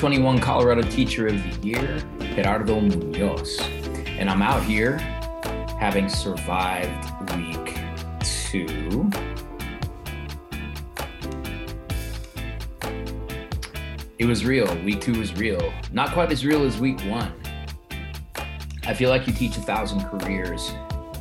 2021 Colorado Teacher of the Year, Gerardo Munoz. And I'm out here having survived week two. It was real. Week two was real. Not quite as real as week one. I feel like you teach a thousand careers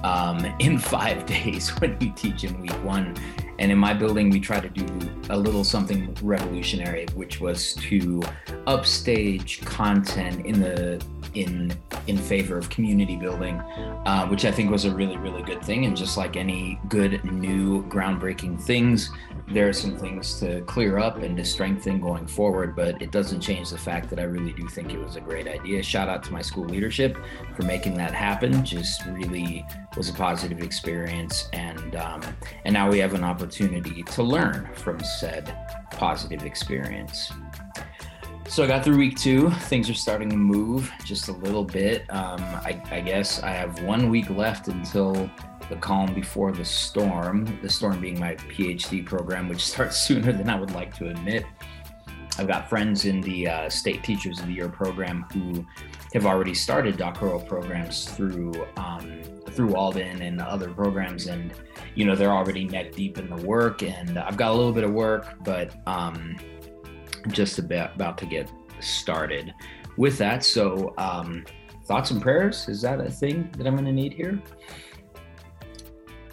um, in five days when you teach in week one. And in my building, we try to do a little something revolutionary, which was to upstage content in the in in favor of community building, uh, which I think was a really really good thing. And just like any good new groundbreaking things, there are some things to clear up and to strengthen going forward. But it doesn't change the fact that I really do think it was a great idea. Shout out to my school leadership for making that happen. Just really was a positive experience, and um, and now we have an opportunity to learn from said positive experience. So I got through week two. Things are starting to move just a little bit. Um, I, I, guess I have one week left until the calm before the storm. The storm being my PhD program, which starts sooner than I would like to admit. I've got friends in the uh, State Teachers of the Year program who have already started doctoral programs through um, through Walden and other programs, and you know they're already neck deep in the work. And I've got a little bit of work, but um, just about, about to get started with that. So, um, thoughts and prayers is that a thing that I'm going to need here?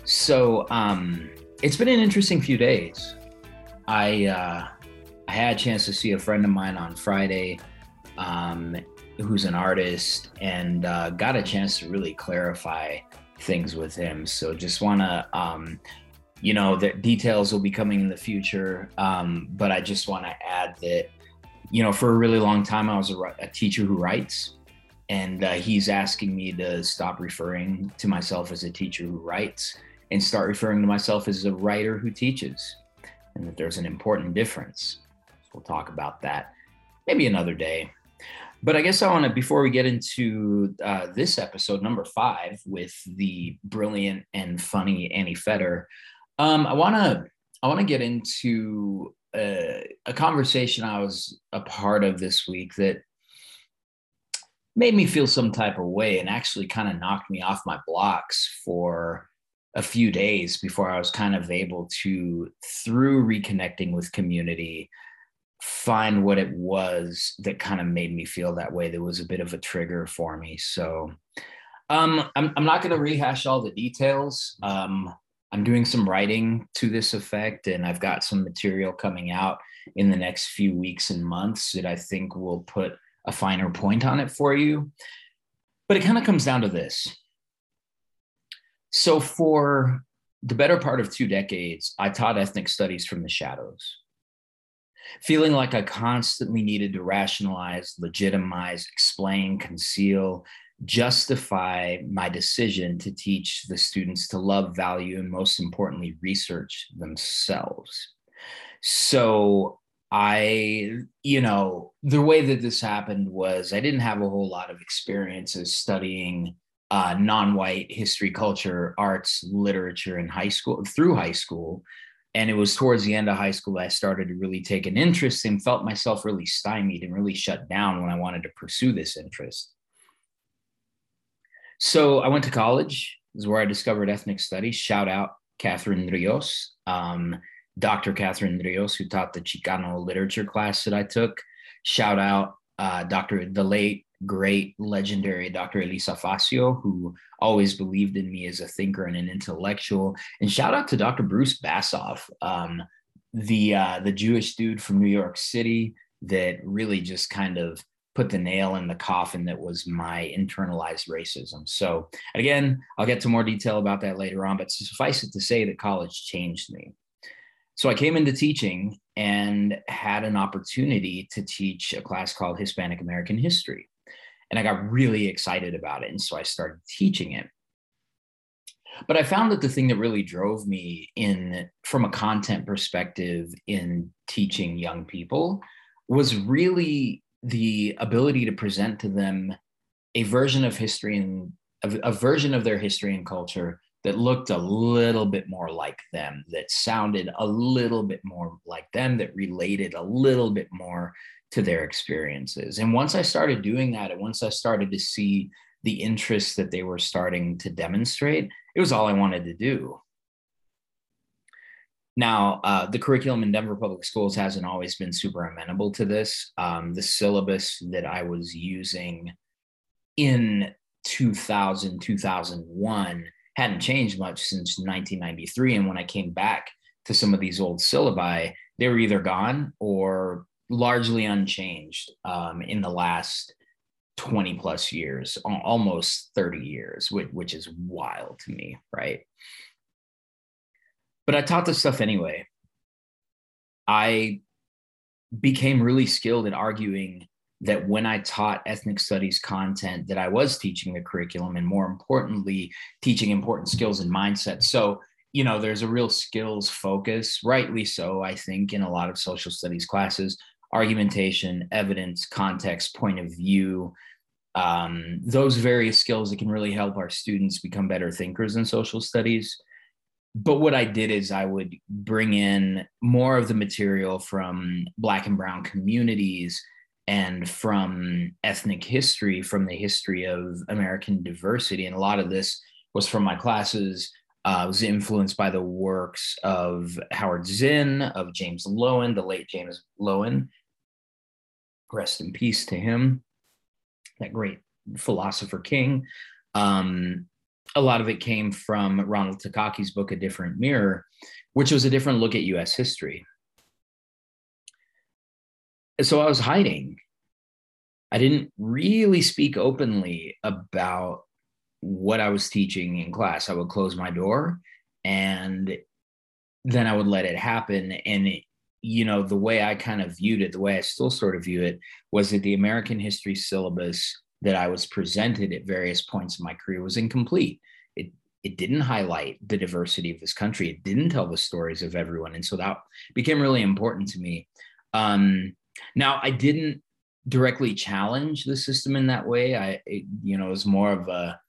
So, um, it's been an interesting few days. I uh, I had a chance to see a friend of mine on Friday, um, who's an artist, and uh, got a chance to really clarify things with him. So, just want to um, you know the details will be coming in the future um, but i just want to add that you know for a really long time i was a, a teacher who writes and uh, he's asking me to stop referring to myself as a teacher who writes and start referring to myself as a writer who teaches and that there's an important difference. So we'll talk about that maybe another day. But i guess i want to before we get into uh, this episode number five with the brilliant and funny annie fetter um, I want to I want to get into a, a conversation I was a part of this week that made me feel some type of way and actually kind of knocked me off my blocks for a few days before I was kind of able to, through reconnecting with community, find what it was that kind of made me feel that way. There was a bit of a trigger for me. So um, I'm, I'm not going to rehash all the details. Um, I'm doing some writing to this effect, and I've got some material coming out in the next few weeks and months that I think will put a finer point on it for you. But it kind of comes down to this. So, for the better part of two decades, I taught ethnic studies from the shadows, feeling like I constantly needed to rationalize, legitimize, explain, conceal, justify my decision to teach the students to love, value, and most importantly, research themselves. So I, you know, the way that this happened was I didn't have a whole lot of experiences studying uh, non-white history, culture, arts, literature in high school through high school. And it was towards the end of high school I started to really take an interest and felt myself really stymied and really shut down when I wanted to pursue this interest. So I went to college. This is where I discovered ethnic studies. Shout out Catherine Rios, um, Dr. Catherine Rios, who taught the Chicano literature class that I took. Shout out uh, Dr. the late, great, legendary Dr. Elisa Facio, who always believed in me as a thinker and an intellectual. And shout out to Dr. Bruce Bassoff, um, the uh, the Jewish dude from New York City that really just kind of put the nail in the coffin that was my internalized racism. So, again, I'll get to more detail about that later on, but suffice it to say that college changed me. So, I came into teaching and had an opportunity to teach a class called Hispanic American History. And I got really excited about it. And so I started teaching it. But I found that the thing that really drove me in, from a content perspective, in teaching young people was really the ability to present to them a version of history and a, a version of their history and culture that looked a little bit more like them, that sounded a little bit more like them, that related a little bit more to their experiences. And once I started doing that, and once I started to see the interest that they were starting to demonstrate, it was all I wanted to do. Now, uh, the curriculum in Denver Public Schools hasn't always been super amenable to this. Um, the syllabus that I was using in 2000, 2001 hadn't changed much since 1993. And when I came back to some of these old syllabi, they were either gone or largely unchanged um, in the last 20 plus years, almost 30 years, which, which is wild to me, right? But I taught this stuff anyway. I became really skilled at arguing that when I taught ethnic studies content, that I was teaching the curriculum and more importantly, teaching important skills and mindset. So, you know, there's a real skills focus, rightly so, I think, in a lot of social studies classes, argumentation, evidence, context, point of view, um, those various skills that can really help our students become better thinkers in social studies but what I did is I would bring in more of the material from Black and Brown communities and from ethnic history, from the history of American diversity. And a lot of this was from my classes. Uh, was influenced by the works of Howard Zinn, of James Loewen, the late James Loewen. Rest in peace to him, that great philosopher king. Um, a lot of it came from Ronald Takaki's book, A Different Mirror, which was a different look at US history. So I was hiding. I didn't really speak openly about what I was teaching in class. I would close my door and then I would let it happen. And, it, you know, the way I kind of viewed it, the way I still sort of view it, was that the American history syllabus that I was presented at various points in my career was incomplete. It it didn't highlight the diversity of this country. It didn't tell the stories of everyone, and so that became really important to me. Um, now, I didn't directly challenge the system in that way. I, it, you know, it was more of a,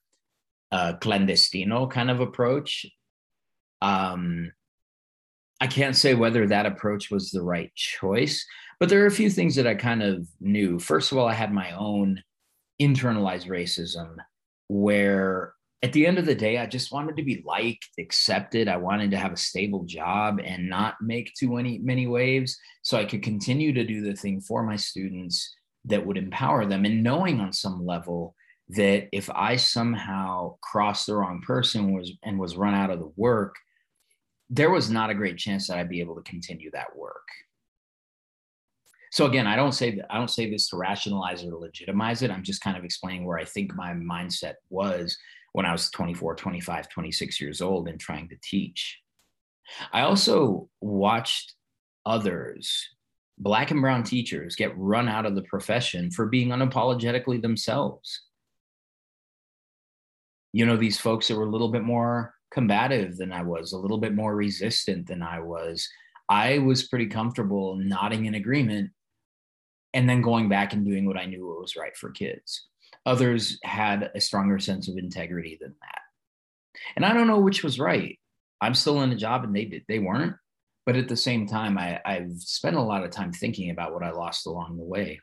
a clandestino kind of approach. Um, I can't say whether that approach was the right choice, but there are a few things that I kind of knew. First of all, I had my own internalized racism where at the end of the day, I just wanted to be liked, accepted. I wanted to have a stable job and not make too many many waves, so I could continue to do the thing for my students that would empower them. And knowing on some level that if I somehow crossed the wrong person was and was run out of the work, there was not a great chance that I'd be able to continue that work so again i don't say that i don't say this to rationalize or legitimize it. I'm just kind of explaining where i think my mindset was when i was 24 25 26 years old and trying to teach. I also watched others black and brown teachers get run out of the profession for being unapologetically themselves. You know these folks that were a little bit more combative than i was a little bit more resistant than i was. I was pretty comfortable nodding in agreement and then going back and doing what I knew was right for kids. Others had a stronger sense of integrity than that. And I don't know which was right. I'm still in a job and they did, they weren't. But at the same time, I, I've spent a lot of time thinking about what I lost along the way.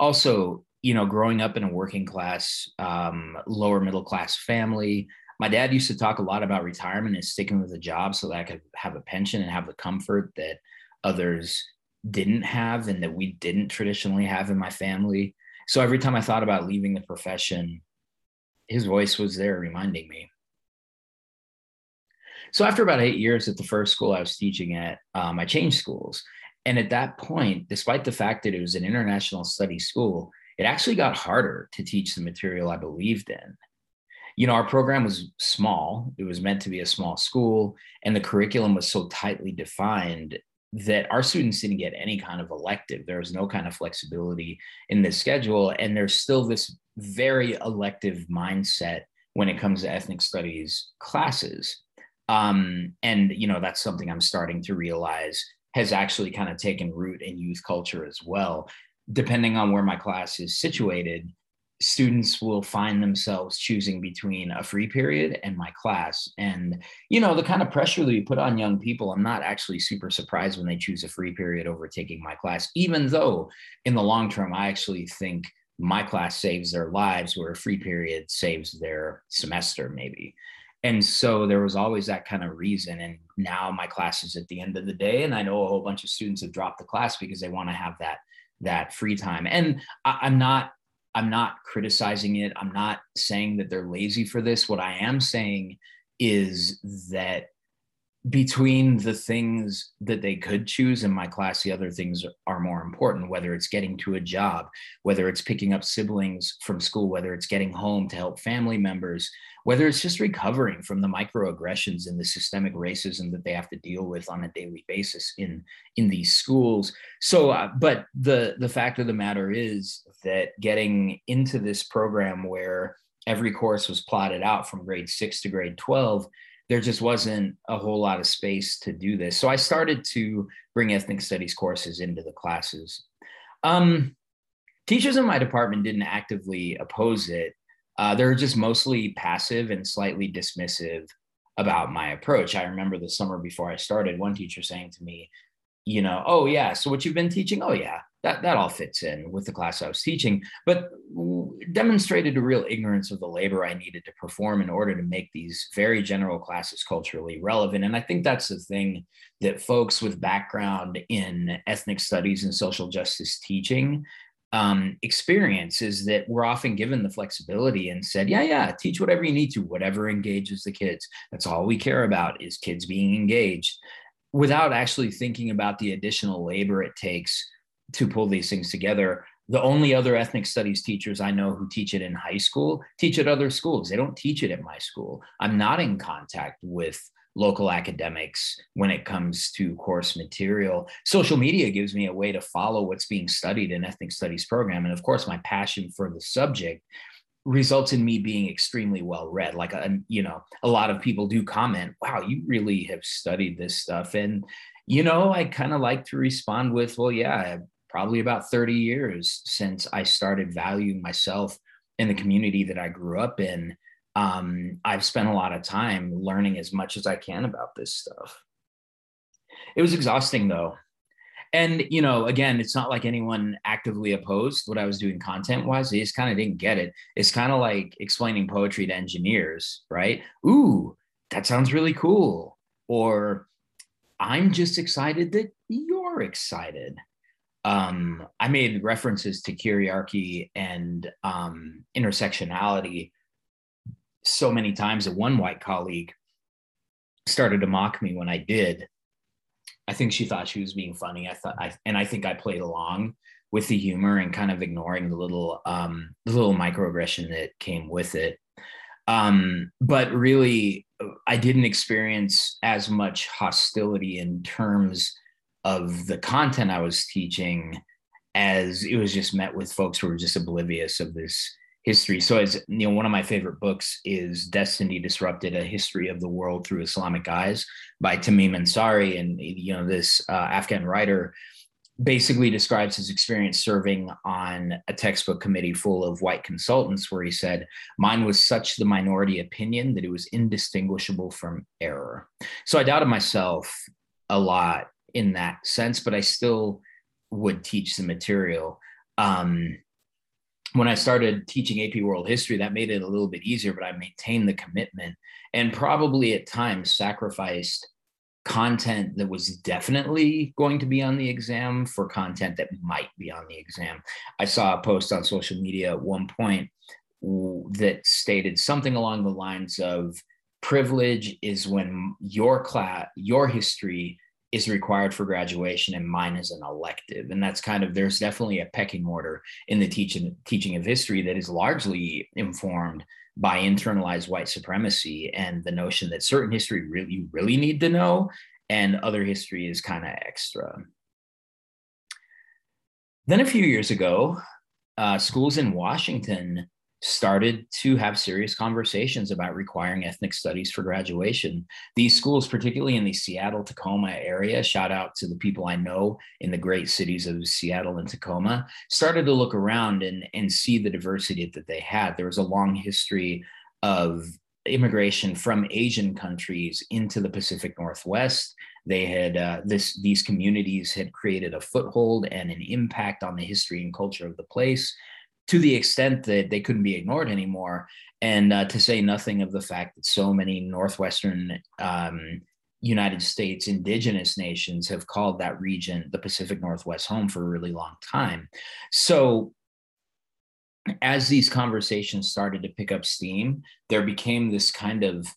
Also, you know, growing up in a working class, um, lower middle class family, my dad used to talk a lot about retirement and sticking with a job so that I could have a pension and have the comfort that others didn't have and that we didn't traditionally have in my family. So every time I thought about leaving the profession, his voice was there reminding me. So after about eight years at the first school I was teaching at, um, I changed schools. And at that point, despite the fact that it was an international study school, it actually got harder to teach the material I believed in. You know, our program was small, it was meant to be a small school, and the curriculum was so tightly defined that our students didn't get any kind of elective. There was no kind of flexibility in the schedule. And there's still this very elective mindset when it comes to ethnic studies classes. Um, and, you know, that's something I'm starting to realize has actually kind of taken root in youth culture as well. Depending on where my class is situated, students will find themselves choosing between a free period and my class. And, you know, the kind of pressure that you put on young people, I'm not actually super surprised when they choose a free period over taking my class, even though in the long term, I actually think my class saves their lives where a free period saves their semester, maybe. And so there was always that kind of reason. And now my class is at the end of the day. And I know a whole bunch of students have dropped the class because they want to have that that free time. And I, I'm not I'm not criticizing it. I'm not saying that they're lazy for this. What I am saying is that between the things that they could choose in my class, the other things are more important, whether it's getting to a job, whether it's picking up siblings from school, whether it's getting home to help family members, whether it's just recovering from the microaggressions and the systemic racism that they have to deal with on a daily basis in in these schools. So uh, but the the fact of the matter is that getting into this program where every course was plotted out from grade 6 to grade 12 there just wasn't a whole lot of space to do this. So i started to bring ethnic studies courses into the classes. Um, teachers in my department didn't actively oppose it. Uh, they're just mostly passive and slightly dismissive about my approach. I remember the summer before I started, one teacher saying to me, you know, oh yeah, so what you've been teaching, oh yeah, that that all fits in with the class I was teaching, but demonstrated a real ignorance of the labor I needed to perform in order to make these very general classes culturally relevant. And I think that's the thing that folks with background in ethnic studies and social justice teaching um, experience is that we're often given the flexibility and said, yeah, yeah, teach whatever you need to, whatever engages the kids. That's all we care about is kids being engaged without actually thinking about the additional labor it takes to pull these things together. The only other ethnic studies teachers I know who teach it in high school teach at other schools. They don't teach it at my school. I'm not in contact with local academics when it comes to course material. Social media gives me a way to follow what's being studied in ethnic studies program. And of course, my passion for the subject results in me being extremely well read. Like, a, uh, you know, a lot of people do comment, wow, you really have studied this stuff. And, you know, I kind of like to respond with, well, yeah, probably about 30 years since I started valuing myself in the community that I grew up in um, I've spent a lot of time learning as much as I can about this stuff. It was exhausting though. And, you know, again, it's not like anyone actively opposed what I was doing content wise. They just kind of didn't get it. It's kind of like explaining poetry to engineers, right? Ooh, that sounds really cool. Or I'm just excited that you're excited. Um, I made references to kyriarchy and um, intersectionality so many times that one white colleague started to mock me when I did. I think she thought she was being funny. I thought I and I think I played along with the humor and kind of ignoring the little um the little microaggression that came with it. Um, but really I didn't experience as much hostility in terms of the content I was teaching as it was just met with folks who were just oblivious of this history. So, as you know, one of my favorite books is Destiny Disrupted: A History of the World Through Islamic Eyes by Tamim Ansary, and you know, this uh, Afghan writer basically describes his experience serving on a textbook committee full of white consultants where he said mine was such the minority opinion that it was indistinguishable from error so i doubted myself a lot in that sense but i still would teach the material um, when I started teaching AP World History, that made it a little bit easier, but I maintained the commitment and probably at times sacrificed content that was definitely going to be on the exam for content that might be on the exam. I saw a post on social media at one point that stated something along the lines of privilege is when your class, your history is required for graduation and mine is an elective. And that's kind of there's definitely a pecking order in the teaching teaching of history that is largely informed by internalized white supremacy and the notion that certain history really you really need to know and other history is kind of extra. Then a few years ago uh, schools in washington started to have serious conversations about requiring ethnic studies for graduation. These schools, particularly in the Seattle Tacoma area, shout out to the people I know in the great cities of Seattle and Tacoma, started to look around and, and see the diversity that they had. There was a long history of immigration from Asian countries into the Pacific Northwest. They had uh, this; these communities had created a foothold and an impact on the history and culture of the place to the extent that they couldn't be ignored anymore. And uh, to say nothing of the fact that so many Northwestern um, United States indigenous nations have called that region the Pacific Northwest home for a really long time. So, as these conversations started to pick up steam, there became this kind of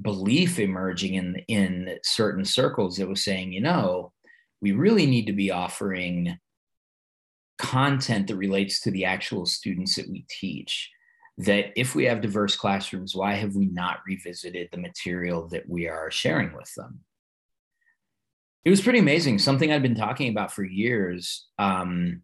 belief emerging in in certain circles that was saying, you know, we really need to be offering content that relates to the actual students that we teach that if we have diverse classrooms why have we not revisited the material that we are sharing with them? It was pretty amazing. Something i'd been talking about for years um,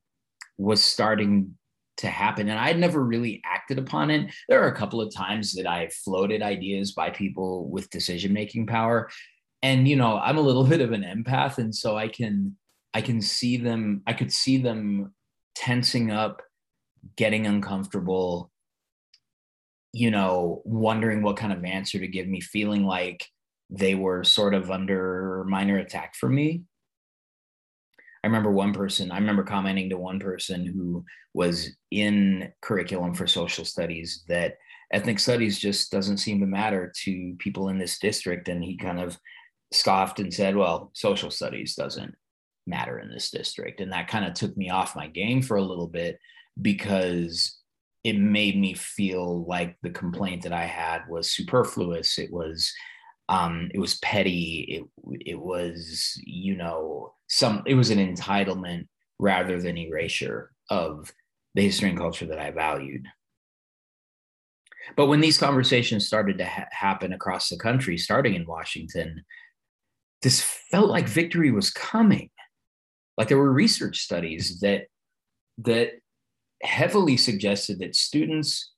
was starting to happen and i'd never really acted upon it. There are a couple of times that i floated ideas by people with decision making power and you know i'm a little bit of an empath and so i can i can see them i could see them tensing up, getting uncomfortable, you know, wondering what kind of answer to give me, feeling like they were sort of under minor attack for me. I remember one person, I remember commenting to one person who was in curriculum for social studies that ethnic studies just doesn't seem to matter to people in this district. And he kind of scoffed and said, well, social studies doesn't matter in this district. And that kind of took me off my game for a little bit because it made me feel like the complaint that I had was superfluous. It was um, it was petty. It it was you know some it was an entitlement rather than erasure of the history and culture that I valued. But when these conversations started to ha- happen across the country, starting in Washington, this felt like victory was coming. Like there were research studies that that heavily suggested that students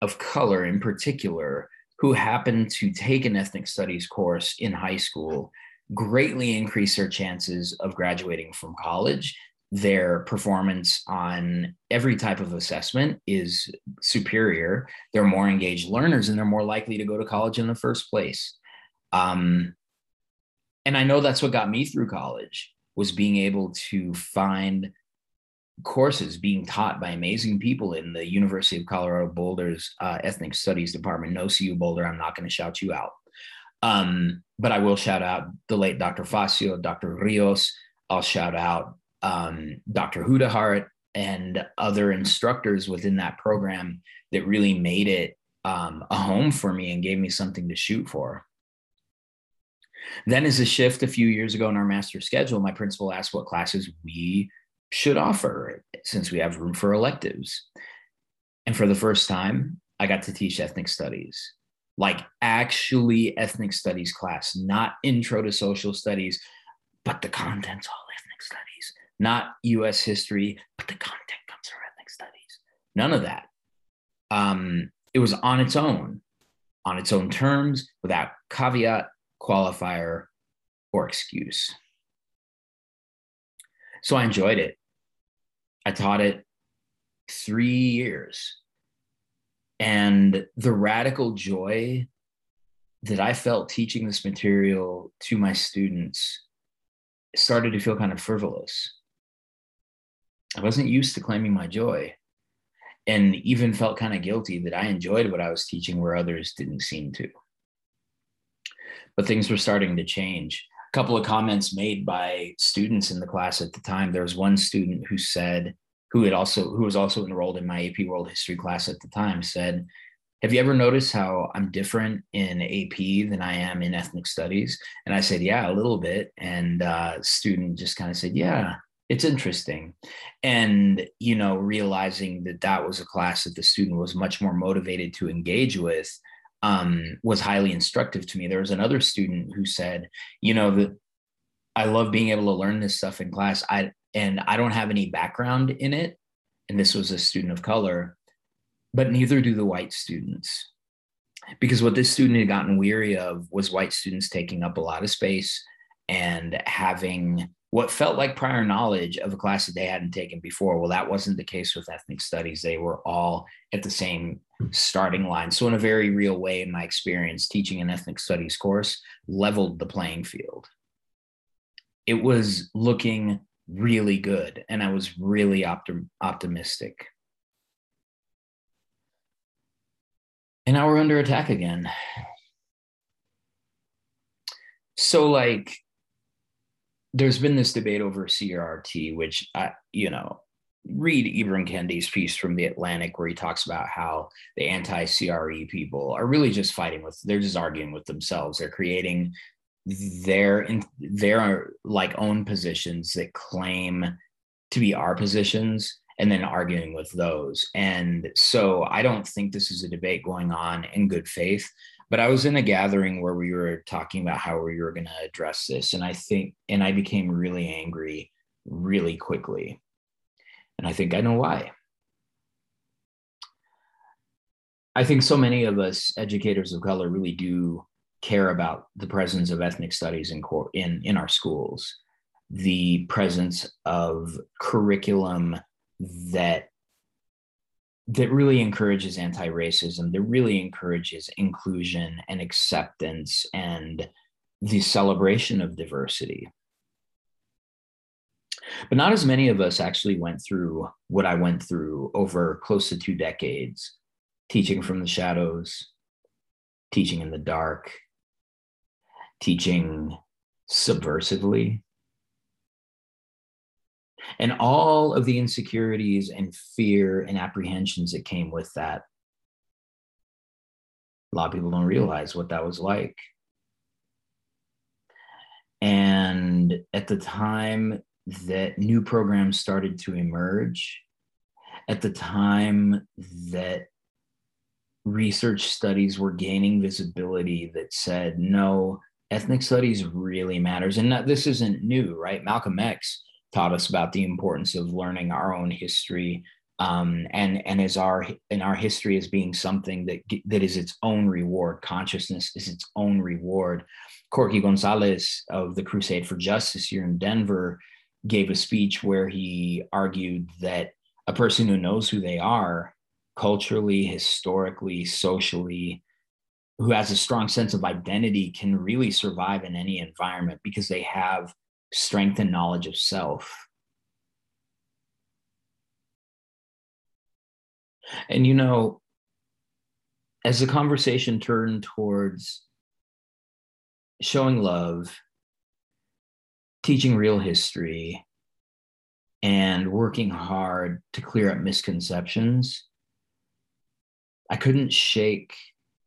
of color in particular who happen to take an ethnic studies course in high school greatly increase their chances of graduating from college. Their performance on every type of assessment is superior. They're more engaged learners and they're more likely to go to college in the first place. Um, and i know that's what got me through college was being able to find courses being taught by amazing people in the University of Colorado Boulder's uh, Ethnic Studies Department. No, CU Boulder, I'm not going to shout you out. Um, but I will shout out the late Dr. Facio, Dr. Rios. I'll shout out um, Dr. Hudahart and other instructors within that program that really made it um, a home for me and gave me something to shoot for. Then, as a shift a few years ago in our master schedule, my principal asked what classes we should offer since we have room for electives. And for the first time, I got to teach ethnic studies, like actually ethnic studies class, not intro to social studies, but the content's all ethnic studies, not US history, but the content comes from ethnic studies. None of that. Um, it was on its own, on its own terms, without caveat, qualifier, or excuse. So I enjoyed it. I taught it three years. And the radical joy that I felt teaching this material to my students started to feel kind of frivolous. I wasn't used to claiming my joy and even felt kind of guilty that I enjoyed what I was teaching where others didn't seem to but things were starting to change. A couple of comments made by students in the class at the time. There was one student who said, who had also who was also enrolled in my AP World History class at the time, said, "Have you ever noticed how I'm different in AP than I am in Ethnic Studies?" And I said, "Yeah, a little bit." And uh, student just kind of said, "Yeah." It's interesting. And, you know, realizing that that was a class that the student was much more motivated to engage with um, was highly instructive to me. There was another student who said, you know, that I love being able to learn this stuff in class. I and I don't have any background in it. And this was a student of color. but neither do the white students. Because what this student had gotten weary of was white students taking up a lot of space and having what felt like prior knowledge of a class that they hadn't taken before. Well, that wasn't the case with ethnic studies. They were all at the same starting line. So, in a very real way, in my experience, teaching an ethnic studies course leveled the playing field. It was looking really good, and I was really optim- optimistic. And now we're under attack again. So, like, there's been this debate over CRT, which I, you know, read Ibram Kendi's piece from the Atlantic where he talks about how the anti-CRT people are really just fighting with they're just arguing with themselves. They're creating their their like own positions that claim to be our positions and then arguing with those. And so I don't think this is a debate going on in good faith but I was in a gathering where we were talking about how we were going to address this. And I think, and I became really angry really quickly. And I think I know why. I think so many of us educators of color really do care about the presence of ethnic studies in, in, in our schools, the presence of curriculum that that really encourages anti-racism that really encourages inclusion and acceptance and the celebration of diversity. But not as many of us actually went through what i went through over close to two decades teaching from the shadows teaching in the dark teaching subversively and all of the insecurities and fear and apprehensions that came with that. A lot of people don't realize what that was like. And at the time that new programs started to emerge, at the time that research studies were gaining visibility that said, no, ethnic studies really matters. And this isn't new, right? Malcolm X taught us about the importance of learning our own history um, and and as our in our history as being something that that is its own reward. Consciousness is its own reward. Corky Gonzales of the crusade for justice here in denver gave a speech where he argued that a person who knows who they are culturally historically socially who has a strong sense of identity can really survive in any environment because they have strength and knowledge of self. And you know, as the conversation turned towards showing love, teaching real history, and working hard to clear up misconceptions, I couldn't shake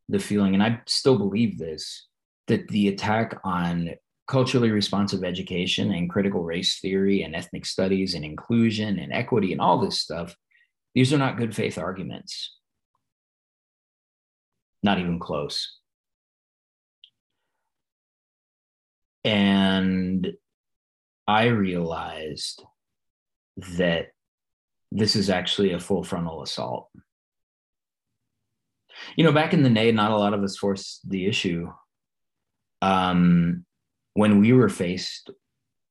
the feeling, and I still believe this, that the attack on culturally responsive education and critical race theory and ethnic studies and inclusion and equity and all this stuff, these are not good faith arguments. Not even close. And I realized that this is actually a full frontal assault. You know, back in the day, not a lot of us forced the issue. Um, when we were faced,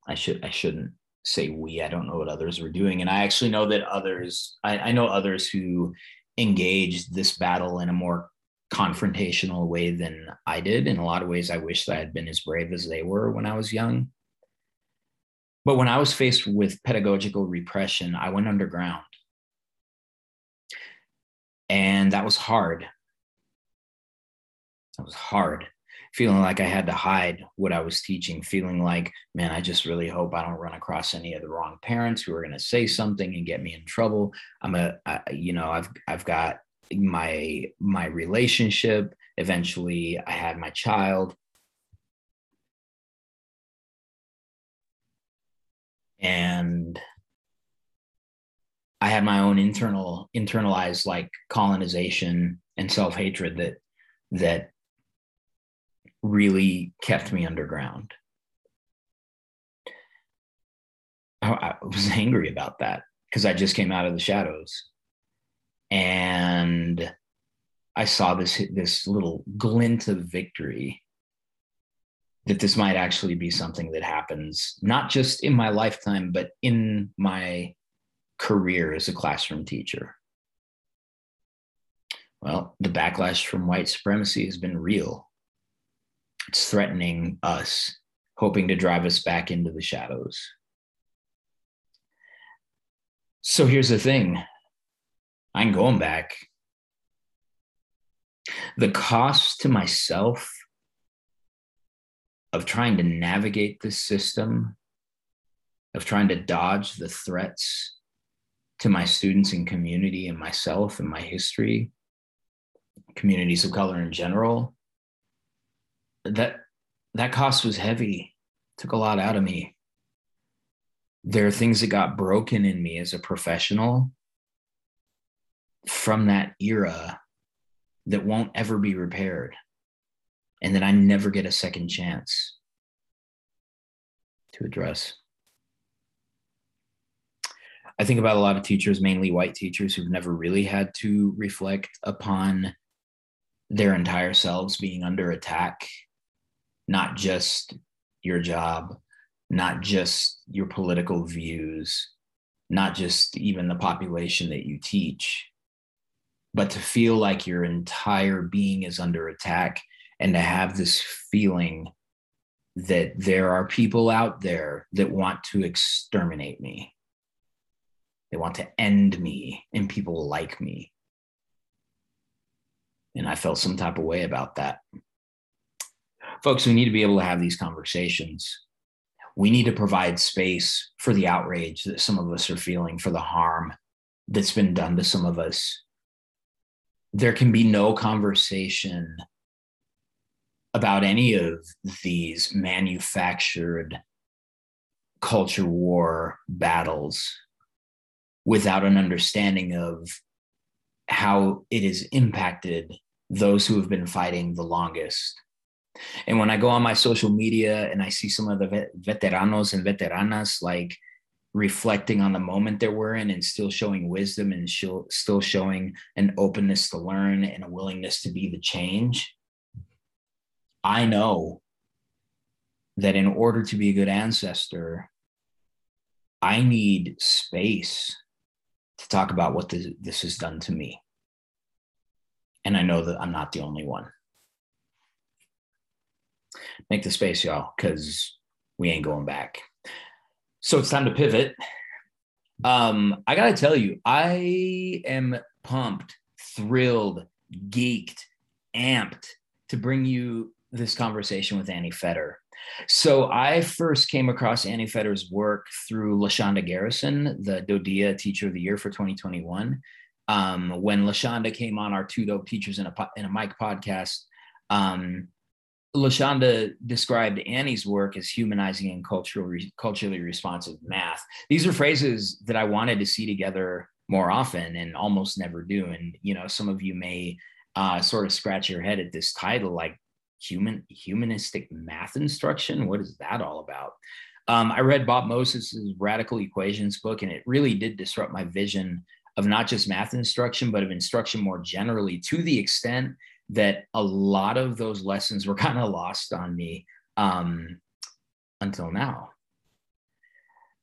I should I shouldn't say we. I don't know what others were doing, and I actually know that others. I, I know others who engaged this battle in a more confrontational way than I did. In a lot of ways, I wish that I had been as brave as they were when I was young. But when I was faced with pedagogical repression, I went underground. And that was hard. That was hard feeling mm-hmm. like I had to hide what I was teaching, feeling like, man, I just really hope I don't run across any of the wrong parents who are going to say something and get me in trouble. I'm a, I, you know, I've I've got my my relationship. Eventually, I had my child. And I had my own internal internalized like colonization and self-hatred that that really kept me underground. I, I was angry about that because I just came out of the shadows. and I saw this this little glint of victory that this might actually be something that happens not just in my lifetime, but in my career as a classroom teacher. Well, the backlash from white supremacy has been real. It's threatening us, hoping to drive us back into the shadows. So here's the thing I'm going back. The cost to myself of trying to navigate this system, of trying to dodge the threats to my students and community and myself and my history, communities of color in general, that that cost was heavy, took a lot out of me. There are things that got broken in me as a professional from that era that won't ever be repaired and that I never get a second chance to address. I think about a lot of teachers, mainly white teachers, who've never really had to reflect upon their entire selves being under attack, not just your job, not just your political views, not just even the population that you teach, but to feel like your entire being is under attack and to have this feeling that there are people out there that want to exterminate me. They want to end me and people like me. And I felt some type of way about that. Folks, we need to be able to have these conversations. We need to provide space for the outrage that some of us are feeling, for the harm that's been done to some of us. There can be no conversation about any of these manufactured culture war battles without an understanding of how it has impacted those who have been fighting the longest. And when I go on my social media and I see some of the veteranos and veteranas like reflecting on the moment that we're in and still showing wisdom and still showing an openness to learn and a willingness to be the change, I know that in order to be a good ancestor, I need space to talk about what this, this has done to me. And I know that I'm not the only one. Make the space, y'all, because we ain't going back. So it's time to pivot. Um, I gotta tell you, I am pumped, thrilled, geeked, amped to bring you this conversation with Annie Fetter. So I first came across Annie Fetter's work through LaChanda Garrison, the DoDEA Teacher of the Year for 2021. Um, when LaChanda came on our Too Dope Teachers in a, in a Mic podcast, um, LaChanda described Annie's work as humanizing and cultural, culturally responsive math. These are phrases that I wanted to see together more often and almost never do. And, you know, some of you may uh, sort of scratch your head at this title, like human humanistic math instruction. What is that all about? Um, I read Bob Moses's Radical Equations book, and it really did disrupt my vision of not just math instruction, but of instruction more generally, to the extent that a lot of those lessons were kind of lost on me um, until now.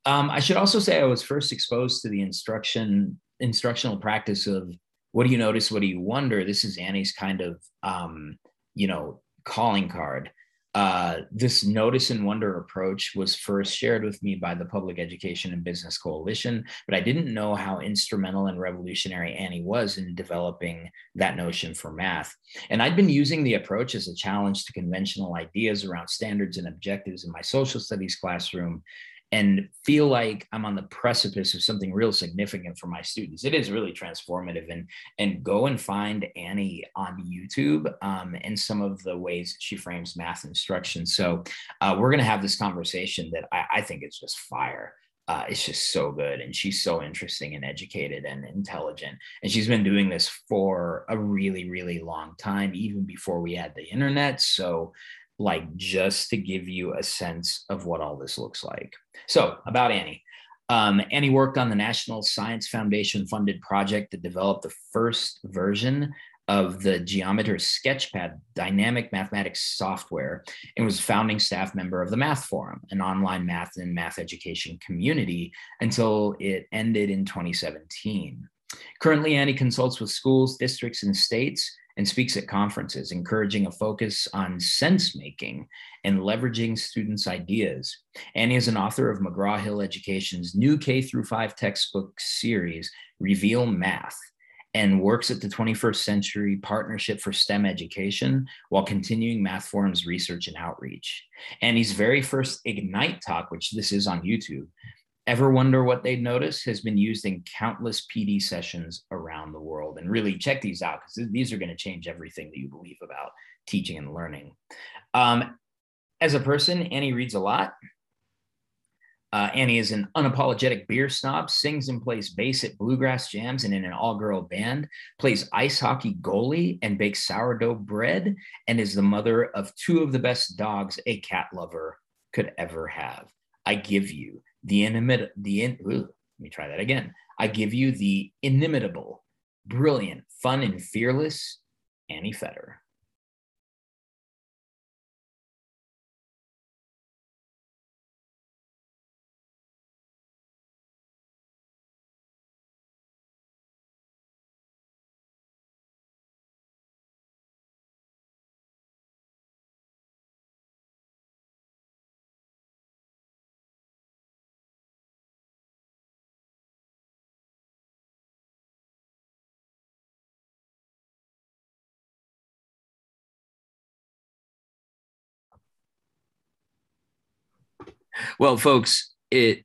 Um, I should also say I was first exposed to the instruction instructional practice of what do you notice, what do you wonder. This is Annie's kind of um, you know calling card. Uh, this notice and wonder approach was first shared with me by the Public Education and Business Coalition, but I didn't know how instrumental and revolutionary Annie was in developing that notion for math. And I'd been using the approach as a challenge to conventional ideas around standards and objectives in my social studies classroom and feel like I'm on the precipice of something real significant for my students. It is really transformative, and and go and find Annie on YouTube um, and some of the ways she frames math instruction. So uh, we're gonna have this conversation that I, I think is just fire. Uh, it's just so good, and she's so interesting and educated and intelligent, and she's been doing this for a really, really long time, even before we had the internet. So like just to give you a sense of what all this looks like. So, about Annie. Um, and he worked on the National Science Foundation funded project that developed the first version of the Geometer Sketchpad dynamic mathematics software and was founding staff member of the Math Forum, an online math and math education community, until it ended in 2017. Currently, Annie consults with schools, districts, and states and speaks at conferences, encouraging a focus on sense making and leveraging students' ideas. Annie is an author of McGraw Hill Education's new K through 5 textbook series, Reveal Math, and works at the 21st Century Partnership for STEM Education while continuing Math Forum's research and outreach. Annie's very first Ignite talk, which this is on YouTube, Ever wonder what they'd notice has been used in countless PD sessions around the world. And really check these out because these are going to change everything that you believe about teaching and learning. Um, as a person, Annie reads a lot. Uh, Annie is an unapologetic beer snob, sings and plays bass at bluegrass jams and in an all girl band, plays ice hockey goalie and bakes sourdough bread, and is the mother of two of the best dogs a cat lover could ever have. I give you the inimitable, the in, ooh, let me try that again. I give you the inimitable, brilliant, fun, and fearless Annie Fetter. Well, folks, it,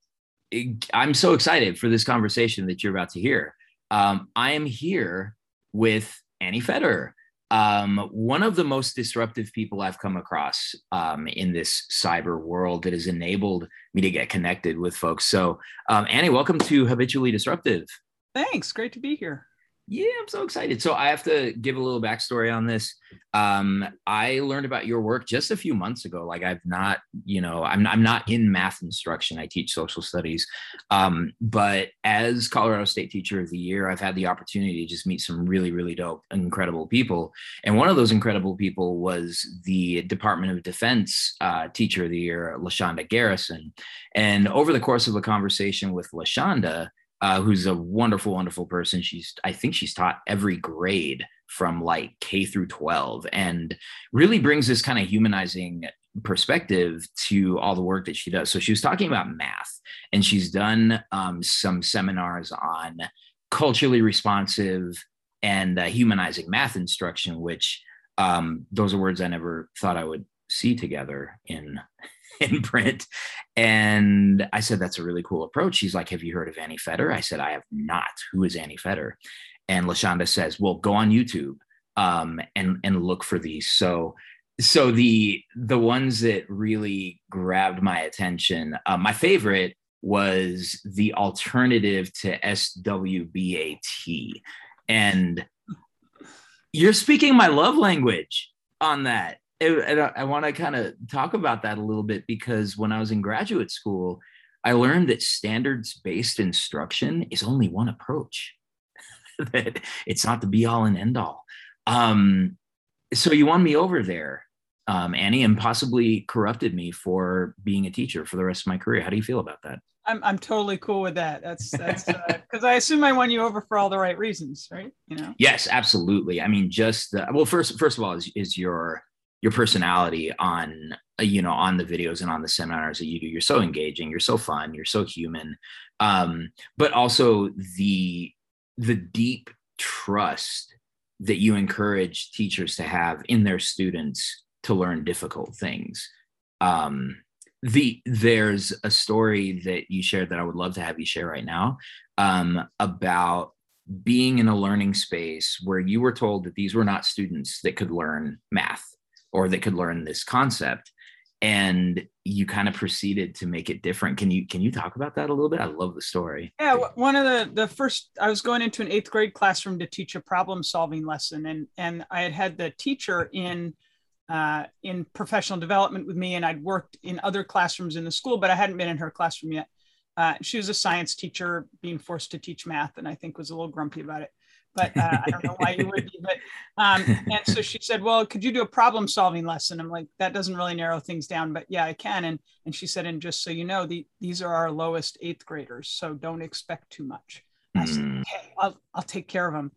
it, I'm so excited for this conversation that you're about to hear. Um, I am here with Annie Fetter, um, one of the most disruptive people I've come across um, in this cyber world that has enabled me to get connected with folks. So, um, Annie, welcome to Habitually Disruptive. Thanks. Great to be here. Yeah, I'm so excited. So I have to give a little backstory on this. Um, I learned about your work just a few months ago. Like I've not, you know, I'm I'm not in math instruction. I teach social studies, um, but as Colorado State Teacher of the Year, I've had the opportunity to just meet some really, really dope, incredible people. And one of those incredible people was the Department of Defense uh, Teacher of the Year, LaChanda Garrison. And over the course of a conversation with LaChanda uh, who's a wonderful, wonderful person. She's, I think she's taught every grade from like K through 12 and really brings this kind of humanizing perspective to all the work that she does. So she was talking about math and she's done um, some seminars on culturally responsive and uh, humanizing math instruction, which um, those are words I never thought I would see together in in print. And I said, that's a really cool approach. She's like, have you heard of Annie Fetter? I said, I have not. Who is Annie Fetter? And LaChanda says, well, go on YouTube um, and, and look for these. So, so the, the ones that really grabbed my attention, uh, my favorite was the alternative to SWBAT. And you're speaking my love language on that and I, I want to kind of talk about that a little bit because when I was in graduate school, I learned that standards based instruction is only one approach, that it's not the be all and end all. Um, so you won me over there, um, Annie, and possibly corrupted me for being a teacher for the rest of my career. How do you feel about that? I'm I'm totally cool with that. That's that's because uh, I assume I won you over for all the right reasons, right? You know. Yes, absolutely. I mean, just uh, well, first first of all, is is your your personality on uh, you know on the videos and on the seminars that you do. You're so engaging you're so fun you're so human. Um, but also the the deep trust that you encourage teachers to have in their students to learn difficult things. Um, the there's a story that you shared that i would love to have you share right now um, about being in a learning space where you were told that these were not students that could learn math or that could learn this concept and you kind of proceeded to make it different. Can you can you talk about that a little bit? I love the story. Yeah one of the the first i was going into an eighth grade classroom to teach a problem solving lesson and and i had had the teacher in uh, in professional development with me and i'd worked in other classrooms in the school but i hadn't been in her classroom yet. Uh, she was a science teacher being forced to teach math, and I think was a little grumpy about it. But uh, I don't know why you would be. But um, and so she said, "Well, could you do a problem solving lesson?" I'm like, "That doesn't really narrow things down, but yeah, I can." And and she said, "And just so you know, the, these are our lowest eighth graders, so don't expect too much." I said, hmm. "Okay, I'll I'll take care of them."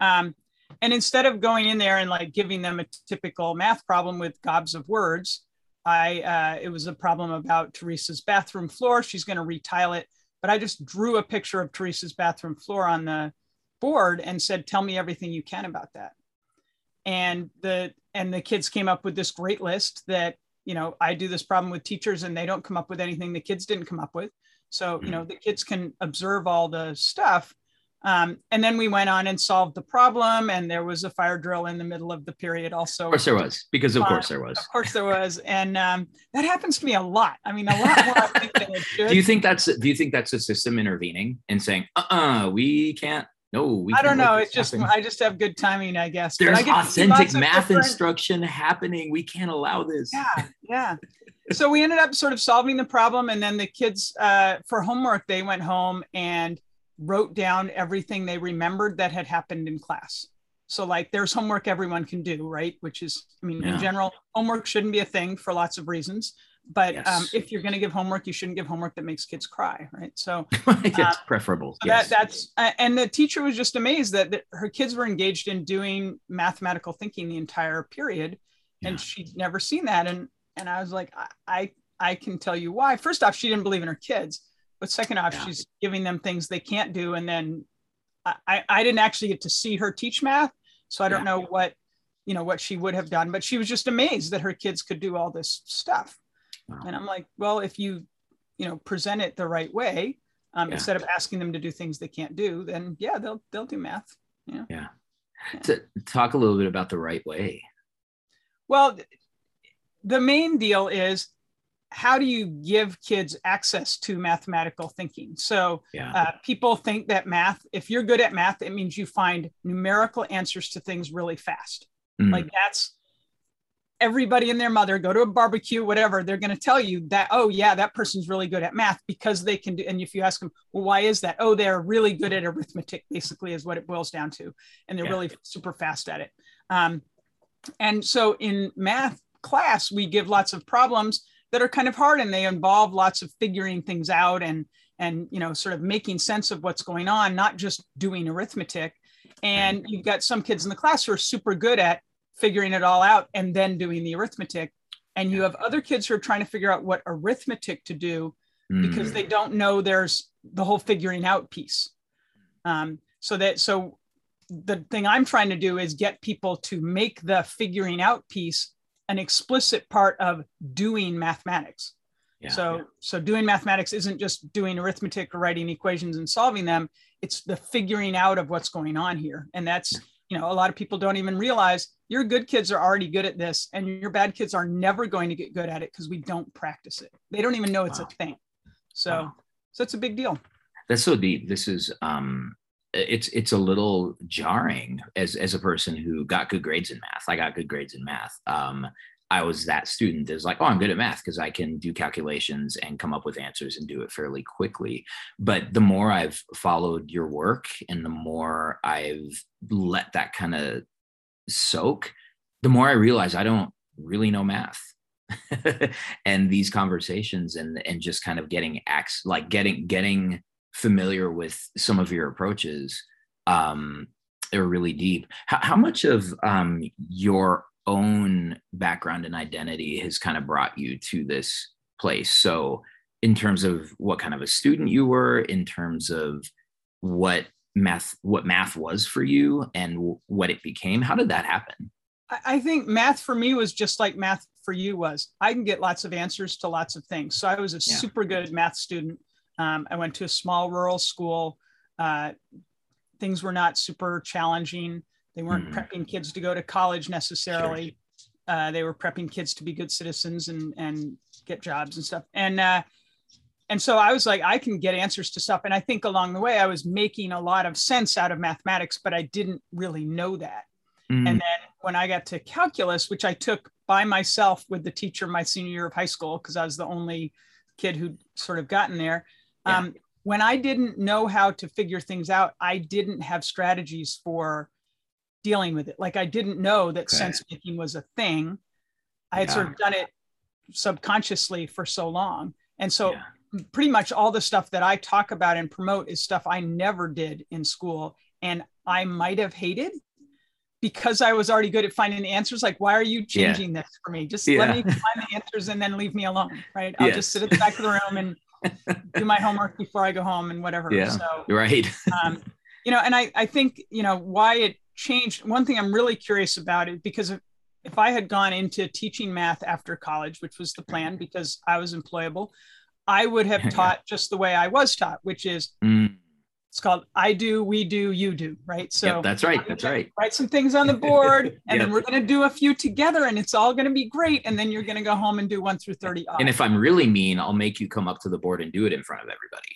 Um, and instead of going in there and like giving them a typical math problem with gobs of words, I uh, it was a problem about Teresa's bathroom floor. She's going to retile it, but I just drew a picture of Teresa's bathroom floor on the board and said, "Tell me everything you can about that." And the and the kids came up with this great list that you know I do this problem with teachers and they don't come up with anything the kids didn't come up with. So you know the kids can observe all the stuff um, and then we went on and solved the problem, and there was a fire drill in the middle of the period. Also, of course there was, because of uh, course there was. Of course there was, and um, that happens to me a lot. I mean, a lot more. I think than it should. Do you think that's Do you think that's a system intervening and saying, "Uh, uh we can't." No, we. I don't know. It's just happen. I just have good timing, I guess. There's authentic math different... instruction happening. We can't allow this. Yeah, yeah. so we ended up sort of solving the problem, and then the kids, uh, for homework, they went home and wrote down everything they remembered that had happened in class. So, like, there's homework everyone can do, right? Which is, I mean, yeah. in general, homework shouldn't be a thing for lots of reasons. But um, yes. um, if you're going to give homework, you shouldn't give homework that makes kids cry, right? So it's uh, preferable. So yes. that, that's uh, and the teacher was just amazed that, that, her kids were engaged in doing mathematical thinking the entire period, yeah. and she'd never seen that. And and I was like, I, I I can tell you why. First off, she didn't believe in her kids but second off, yeah. she's giving them things they can't do. And then I, I didn't actually get to see her teach math. So I don't yeah. know what, you know, what she would have done, but she was just amazed that her kids could do all this stuff. And I'm like, well, if you, you know, present it the right way, um, yeah. instead of asking them to do things they can't do, then yeah, they'll, they'll do math. Yeah. Yeah. To talk a little bit about the right way. Well, the main deal is how do you give kids access to mathematical thinking? So yeah. uh, people think that math, if you're good at math, it means you find numerical answers to things really fast. Mm. Like that's everybody and their mother go to a barbecue, whatever, they're going to tell you that, oh, yeah, that person's really good at math because they can do. And if you ask them, well, why is that? Oh, they're really good at arithmetic, basically, is what it boils down to. And they're yeah. really super fast at it. Um, and so in math class, we give lots of problems that are kind of hard and they involve lots of figuring things out and and you know sort of making sense of what's going on not just doing arithmetic and you've got some kids in the class who are super good at figuring it all out and then doing the arithmetic and you have other kids who are trying to figure out what arithmetic to do mm. because they don't know there's the whole figuring out piece um, so that so the thing i'm trying to do is get people to make the figuring out piece an explicit part of doing mathematics. Yeah, so, yeah. so doing mathematics isn't just doing arithmetic or writing equations and solving them. It's the figuring out of what's going on here. And that's, you know, a lot of people don't even realize your good kids are already good at this and your bad kids are never going to get good at it because we don't practice it. They don't even know it's wow. a thing. So, wow. so it's a big deal. That's so deep. This is, um, it's it's a little jarring as as a person who got good grades in math. I got good grades in math. Um, I was that student that's like, oh, I'm good at math because I can do calculations and come up with answers and do it fairly quickly. But the more I've followed your work and the more I've let that kind of soak, the more I realize I don't really know math. and these conversations and and just kind of getting acts like getting getting familiar with some of your approaches um, are really deep. How, how much of um, your own background and identity has kind of brought you to this place? So, in terms of what kind of a student you were, in terms of what math what math was for you and what it became, how did that happen? I think math for me was just like math for you was. I can get lots of answers to lots of things. So I was a yeah. super good math student um, I went to a small rural school. Uh, things were not super challenging. They weren't mm-hmm. prepping kids to go to college necessarily. Sure. Uh, they were prepping kids to be good citizens and and get jobs and stuff. And uh, and so I was like, I can get answers to stuff. And I think along the way, I was making a lot of sense out of mathematics, but I didn't really know that. Mm-hmm. And then when I got to calculus, which I took by myself with the teacher my senior year of high school, because I was the only kid who'd sort of gotten there, Yeah. Um, when I didn't know how to figure things out, I didn't have strategies for dealing with it. Like I didn't know that okay. sense making was a thing. I had yeah. sort of done it subconsciously for so long. And so yeah. Pretty much all the stuff that I talk about and promote is stuff I never did in school and I might have hated because I was already good at finding the answers. Like, why are you changing yeah. this for me? Just let me find the answers and then leave me alone. Right. I'll yes. just sit at the back of the room and do my homework before I go home and whatever. Yeah. So, right. um, you know, and I, I think, you know, why it changed. One thing I'm really curious about is because if, if I had gone into teaching math after college, which was the plan because I was employable, I would have taught just the way I was taught, which is mm. it's called I do, we do, you do, right? So yep, that's right. That's right. Write some things on the board and yep. then we're going to do a few together and it's all going to be great. And then you're going to go home and do one through 30. Off. And if I'm really mean, I'll make you come up to the board and do it in front of everybody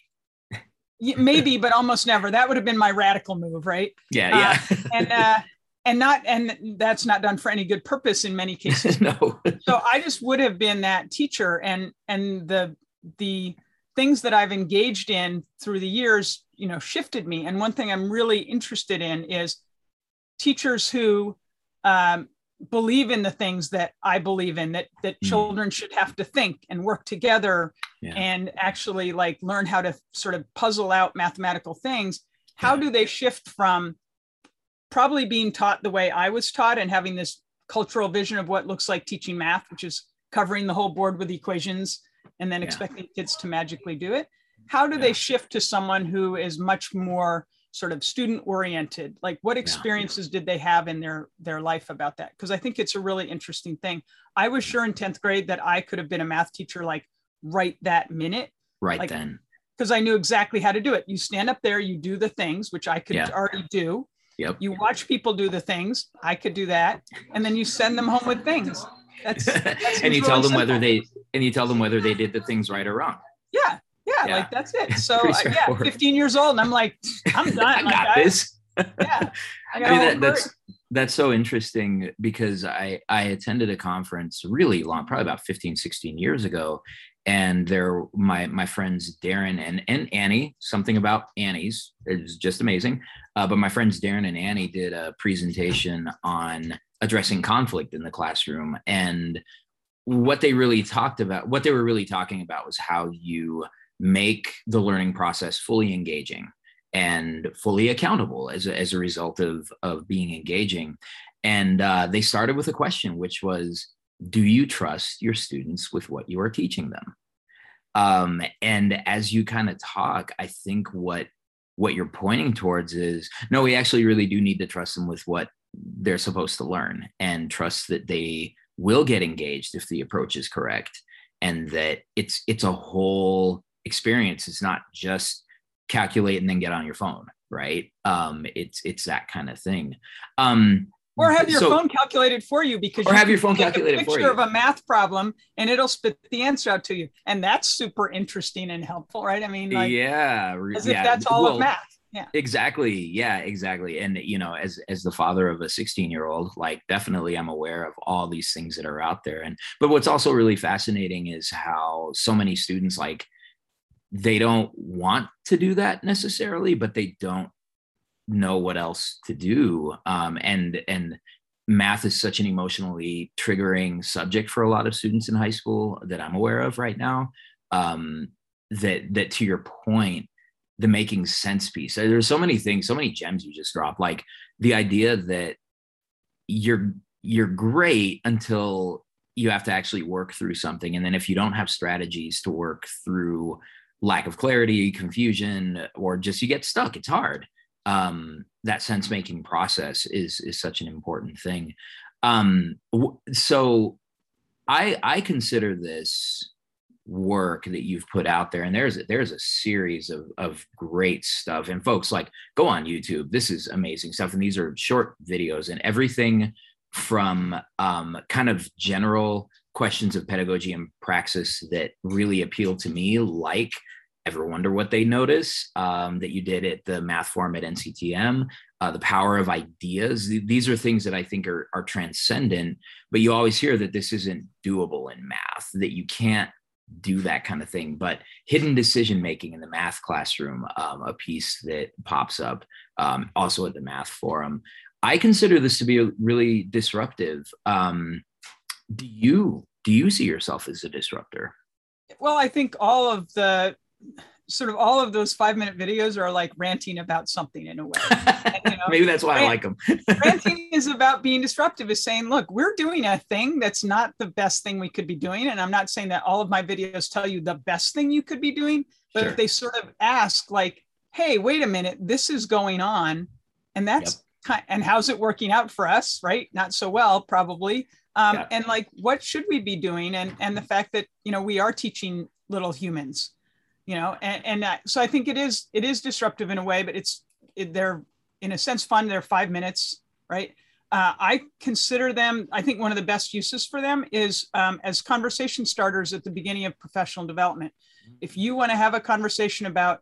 maybe, but almost never. That would have been my radical move, right? Yeah, yeah. Uh, and uh, and not and that's not done for any good purpose in many cases. no. so I just would have been that teacher, and and the the things that I've engaged in through the years, you know, shifted me. And one thing I'm really interested in is teachers who um, believe in the things that I believe in that that mm. children should have to think and work together yeah. and actually like learn how to sort of puzzle out mathematical things how yeah. do they shift from probably being taught the way I was taught and having this cultural vision of what looks like teaching math which is covering the whole board with equations and then yeah. expecting kids to magically do it. How do they shift to someone who is much more sort of student oriented like what experiences yeah. did they have in their their life about that? Because i think it's a really interesting thing. I was sure in 10th grade that i could have been a math teacher like right that minute. Right like, then. because i knew exactly how to do it. You stand up there you do the things which i could yeah. already do. Yep. you watch people do the things i could do that and then you send them home with things that's, that's and you tell them whether they and you tell them whether they did the things right or wrong yeah yeah, yeah. like that's it. So uh, yeah, 15 years old, and I'm like, I'm done. I like, got I, this. yeah, I, got I mean, that, that's that's so interesting because I I attended a conference really long, probably about 15, 16 years ago, and there my my friends Darren and and Annie, something about Annie's is just amazing. Uh, but my friends Darren and Annie did a presentation on addressing conflict in the classroom and what they really talked about what they were really talking about was how you make the learning process fully engaging and fully accountable as a, as a result of, of being engaging. And uh, they started with a question, which was Do you trust your students with what you are teaching them? Um, and as you kind of talk, I think what what you're pointing towards is no, we actually really do need to trust them with what they're supposed to learn and trust that they will get engaged if the approach is correct. And that it's it's a whole experience. It's not just calculate and then get on your phone right? Um it's it's that kind of thing. Um or have your so, phone calculated for you because or you have your phone calculated a picture for you. of a math problem and it'll spit the answer out to you. And that's super interesting and helpful right? I mean like, yeah as yeah. if that's all well, of math yeah exactly yeah exactly and you know as as the father of a 16 year old like definitely i'm aware of all these things that are out there and but what's also really fascinating is how so many students like they don't want to do that necessarily, but they don't know what else to do. Um, and and math is such an emotionally triggering subject for a lot of students in high school that I'm aware of right now. Um, that that to your point, the making sense piece. There's so many things, so many gems you just dropped. Like the idea that you're you're great until you have to actually work through something and then if you don't have strategies to work through lack of clarity, confusion, or just you get stuck. It's hard. Um, that sense making process is is such an important thing. Um, so I I consider this work that you've put out there and there's there's a series of of great stuff and folks like go on youtube this is amazing stuff and these are short videos and everything from um, kind of general questions of pedagogy and praxis that really appeal to me, like ever wonder what they notice um, that you did at the math forum at NCTM, uh, the power of ideas. These are things that I think are, are transcendent, but you always hear that this isn't doable in math, that you can't do that kind of thing. But hidden decision making in the math classroom, um, a piece that pops up um, also at the math forum. I consider this to be really disruptive. Um, do you do you see yourself as a disruptor? Well, I think all of the sort of all of those five minute videos are like ranting about something in a way. And, you know, Maybe that's why rant, I like them. ranting is about being disruptive, is saying, look, we're doing a thing that's not the best thing we could be doing. And I'm not saying that all of my videos tell you the best thing you could be doing, but sure. if they sort of ask, like, hey, wait a minute, this is going on. And that's yep. kind and how's it working out for us, right? Not so well, probably. Um, yeah. and like what should we be doing and and the fact that you know we are teaching little humans you know and, and uh, so i think it is it is disruptive in a way but it's it, they're in a sense fun they're five minutes right? Uh, i consider them i think one of the best uses for them is um, as conversation starters at the beginning of professional development. If you want to have a conversation about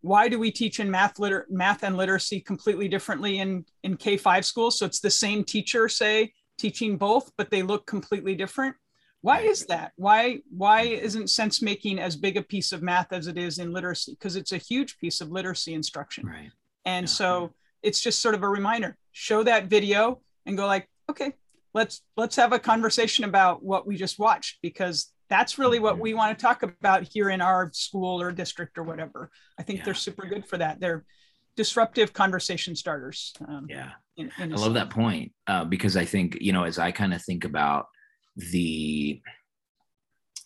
why do we teach in math liter- math and literacy completely differently in in k5 schools? So it's the same teacher say teaching both but they look completely different why is that? Why why isn't sense making as big a piece of math as it is in literacy? Because it's a huge piece of literacy instruction. Right. And yeah. so it's just sort of a reminder. Show that video and go like, okay, let's let's have a conversation about what we just watched because that's really what we want to talk about here in our school or district or whatever. I think yeah. they're super good for that. They're disruptive conversation starters. Um, yeah, in, in I love that point uh, because I think you know as I kind of think about the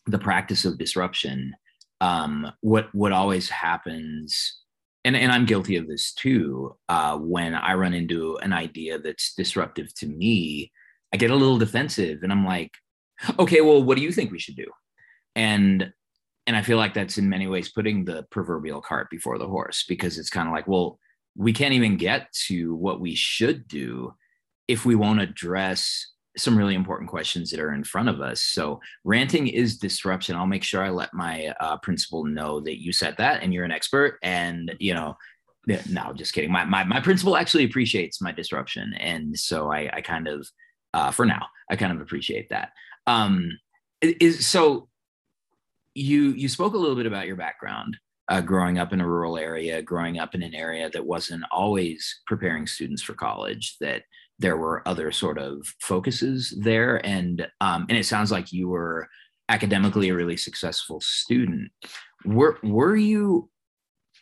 the practice of disruption um, what what always happens and, and i'm guilty of this too uh, when i run into an idea that's disruptive to me i get a little defensive and i'm like okay well what do you think we should do? And and i feel like that's in many ways putting the proverbial cart before the horse because it's kind of like well we can't even get to what we should do if we won't address some really important questions that are in front of us. So ranting is disruption. I'll make sure I let my uh, principal know that you said that and you're an expert. And you know, no, just kidding. My my my principal actually appreciates my disruption, and so I I kind of uh, for now I kind of appreciate that. Um, is so you you spoke a little bit about your background. Uh, growing up in a rural area, growing up in an area that wasn't always preparing students for college, that there were other sort of focuses there. And um, and it sounds like you were academically a really successful student. Were were you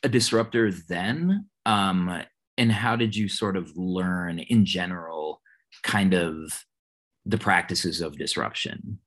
a disruptor then? Um, and how did you sort of learn in general kind of the practices of disruption?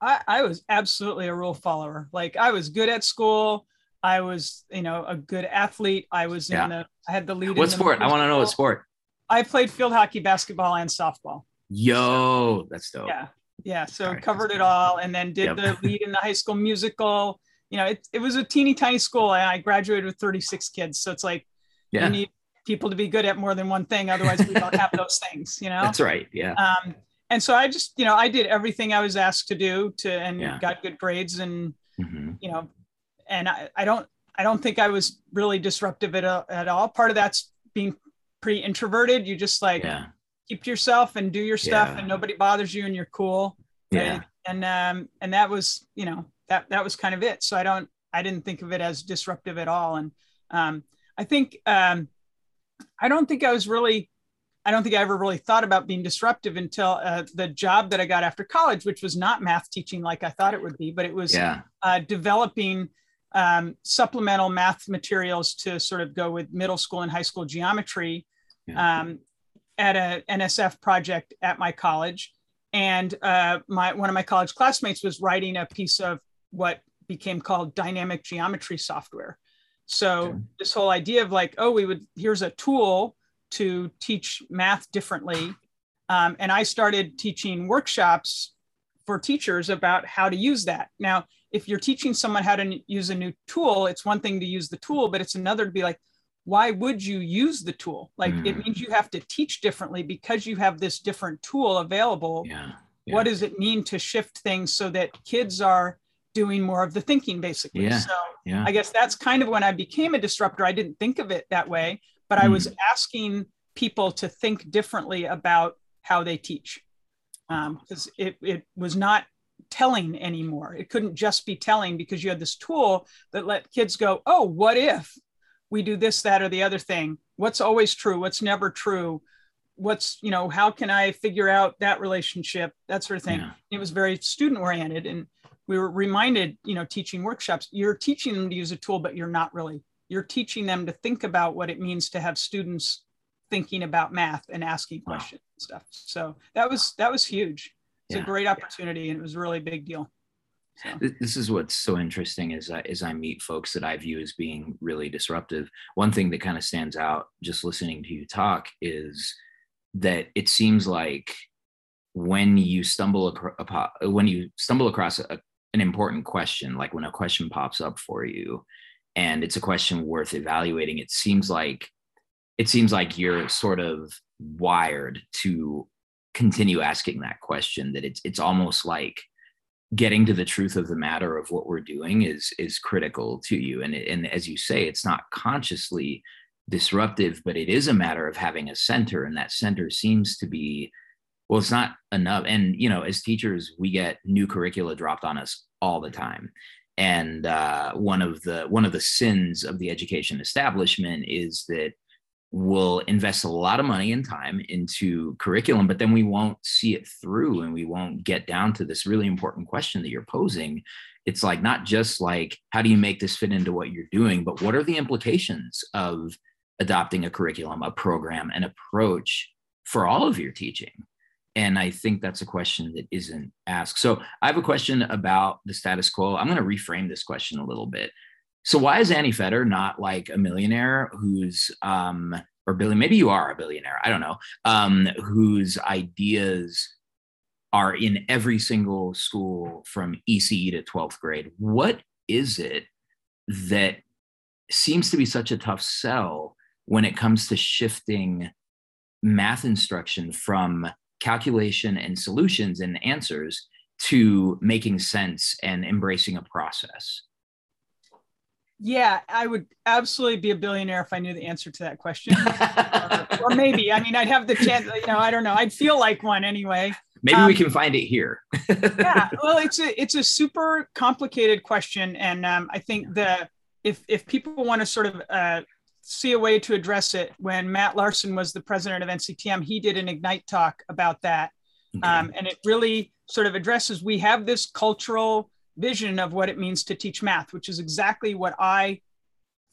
I, I was absolutely a rule follower. Like i was good at school. I was you know a good athlete. I was yeah. in the i had the lead what sport? I want to know what sport I played field hockey, basketball, and softball. Yo, that's dope. Yeah. Yeah. So right, covered it all and then did yep. the lead in the high school musical. You know, it, it was a teeny tiny school and I graduated with 36 kids. So it's like yeah. you need people to be good at more than one thing. Otherwise we don't have those things, you know? That's right. Yeah. Um, and so I just, you know, I did everything I was asked to do to, and yeah. got good grades and, mm-hmm. you know, and I, I don't, I don't think I was really disruptive at, at all. Part of that's being pretty introverted. You just like yeah. keep to yourself and do your stuff yeah. and nobody bothers you and you're cool. Yeah. And um and that was, you know, that that was kind of it. So I don't I didn't think of it as disruptive at all. And um I think um I don't think I was really I don't think I ever really thought about being disruptive until uh, the job that I got after college, which was not math teaching like I thought it would be, but it was yeah. uh, developing um, supplemental math materials to sort of go with middle school and high school geometry yeah. um, at a NSF project at my college. And uh, my one of my college classmates was writing a piece of what became called dynamic geometry software. So okay. this whole idea of like, oh, we would here's a tool to teach math differently. Um, and I started teaching workshops for teachers about how to use that. Now, if you're teaching someone how to use a new tool, it's one thing to use the tool, but it's another to be like, why would you use the tool? Like mm. it means you have to teach differently because you have this different tool available. Yeah. yeah. What does it mean to shift things so that kids are doing more of the thinking basically? Yeah. So yeah. I guess that's kind of when I became a disruptor. I didn't think of it that way, but mm. I was asking people to think differently about how they teach because um, it, it was not telling anymore. It couldn't just be telling because you had this tool that let kids go, oh, what if we do this, that, or the other thing? What's always true? What's never true? What's, you know, how can I figure out that relationship? That sort of thing. Yeah. It was very student oriented. And we were reminded, you know, teaching workshops, you're teaching them to use a tool, but you're not really. You're teaching them to think about what it means to have students thinking about math and asking wow. questions and stuff. So that was that was huge. It's yeah. a great opportunity and it was a really big deal. This is what's so interesting is I, as I meet folks that I view as being really disruptive. One thing that kind of stands out just listening to you talk is that it seems like when you stumble across when you stumble across a, an important question, like when a question pops up for you, and it's a question worth evaluating, it seems like it seems like you're sort of wired to continue asking that question that it's it's almost like getting to the truth of the matter of what we're doing is is critical to you. And and as you say it's not consciously disruptive but it is a matter of having a center and that center seems to be well it's not enough. And you know as teachers we get new curricula dropped on us all the time. And uh, one of the one of the sins of the education establishment is that will invest a lot of money and time into curriculum, but then we won't see it through and we won't get down to this really important question that you're posing. It's like not just like, how do you make this fit into what you're doing, but what are the implications of adopting a curriculum, a program, an approach for all of your teaching? And I think that's a question that isn't asked. So I have a question about the status quo. I'm going to reframe this question a little bit. So why is Annie Fetter not like a millionaire who's um or Billy, maybe you are a billionaire, I don't know, um, whose ideas are in every single school from ECE to 12th grade. What is it that seems to be such a tough sell when it comes to shifting math instruction from calculation and solutions and answers to making sense and embracing a process? Yeah, I would absolutely be a billionaire if I knew the answer to that question. or, or, maybe, I mean, I'd have the chance, you know, I don't know. I'd feel like one anyway. Maybe um, we can find it here. yeah, well, it's a it's a super complicated question, and um, I think the if if people want to sort of uh, see a way to address it, when Matt Larson was the president of NCTM, he did an Ignite talk about that, okay. um, and it really sort of addresses. We have this cultural vision of what it means to teach math, which is exactly what I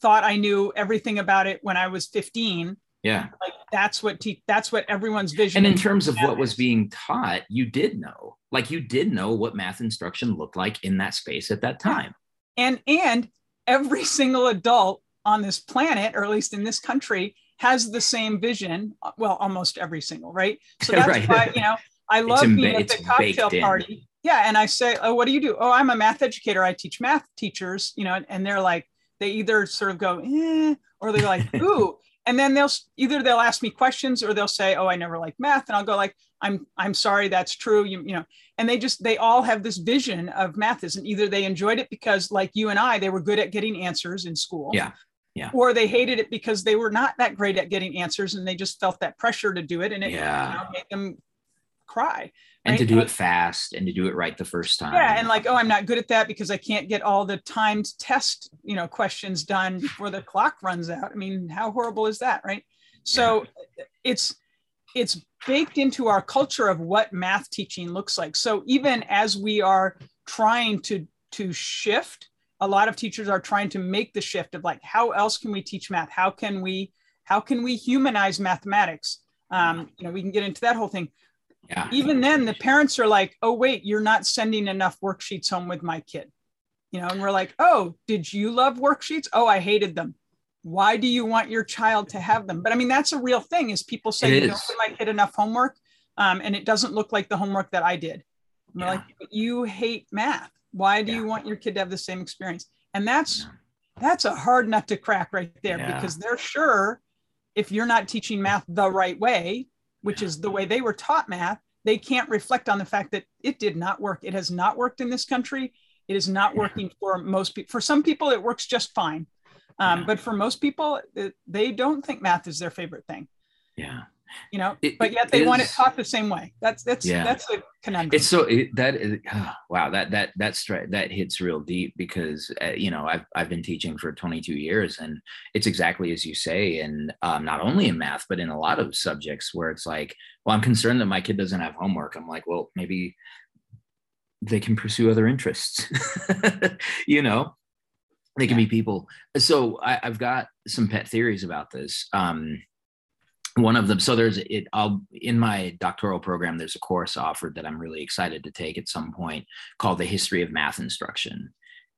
thought I knew everything about it when I was 15. Yeah. Like that's what te- that's what everyone's vision. And in terms of what was being taught, you did know. Like you did know what math instruction looked like in that space at that time. And and every single adult on this planet, or at least in this country, has the same vision. Uh, well, almost every single, right? So that's right. why, you know, I love being at the cocktail party yeah and i say oh what do you do oh i'm a math educator i teach math teachers you know and they're like they either sort of go eh, or they're like ooh and then they'll either they'll ask me questions or they'll say oh i never liked math and i'll go like i'm i'm sorry that's true you, you know and they just they all have this vision of math and either they enjoyed it because like you and i they were good at getting answers in school yeah yeah. Or they hated it because they were not that great at getting answers and they just felt that pressure to do it and it yeah. you know, made them cry and right? to do it fast and to do it right the first time. yeah and like oh i'm not good at that because i can't get all the timed test you know questions done before the clock runs out. I mean how horrible is that right? So yeah. it's it's baked into our culture of what math teaching looks like. So even as we are trying to to shift a lot of teachers are trying to make the shift of like how else can we teach math? How can we how can we humanize mathematics? Um, you know we can get into that whole thing yeah. Even then, the parents are like, oh, wait, you're not sending enough worksheets home with my kid. You know, and we're like, oh, did you love worksheets? Oh, I hated them. Why do you want your child to have them? But I mean, that's a real thing is people say, you don't give my kid enough homework. Um, and it doesn't look like the homework that I did. And we're yeah. like, you hate math. Why do yeah. you want your kid to have the same experience? And that's yeah. that's a hard nut to crack right there because they're sure if you're not teaching math the right way, which is the way they were taught math, they can't reflect on the fact that it did not work. It has not worked in this country. It is not working for most people. For some people, it works just fine. Um, but for most people, it, they don't think math is their favorite thing. Yeah. You know it, but yet they want it taught the same way. That's that's yeah. that's a conundrum. It's so it, that is oh, wow that that that's that hits real deep because uh, you know i've i've been teaching for 22 years and it's exactly as you say and um, not only in math but in a lot of subjects where it's like well i'm concerned that my kid doesn't have homework. I'm like well maybe they can pursue other interests you know? They can yeah. be people. So I, have got some pet theories about this. Um, one of them. So there's it i'll in my doctoral program there's a course offered that i'm really excited to take at some point called the history of math instruction.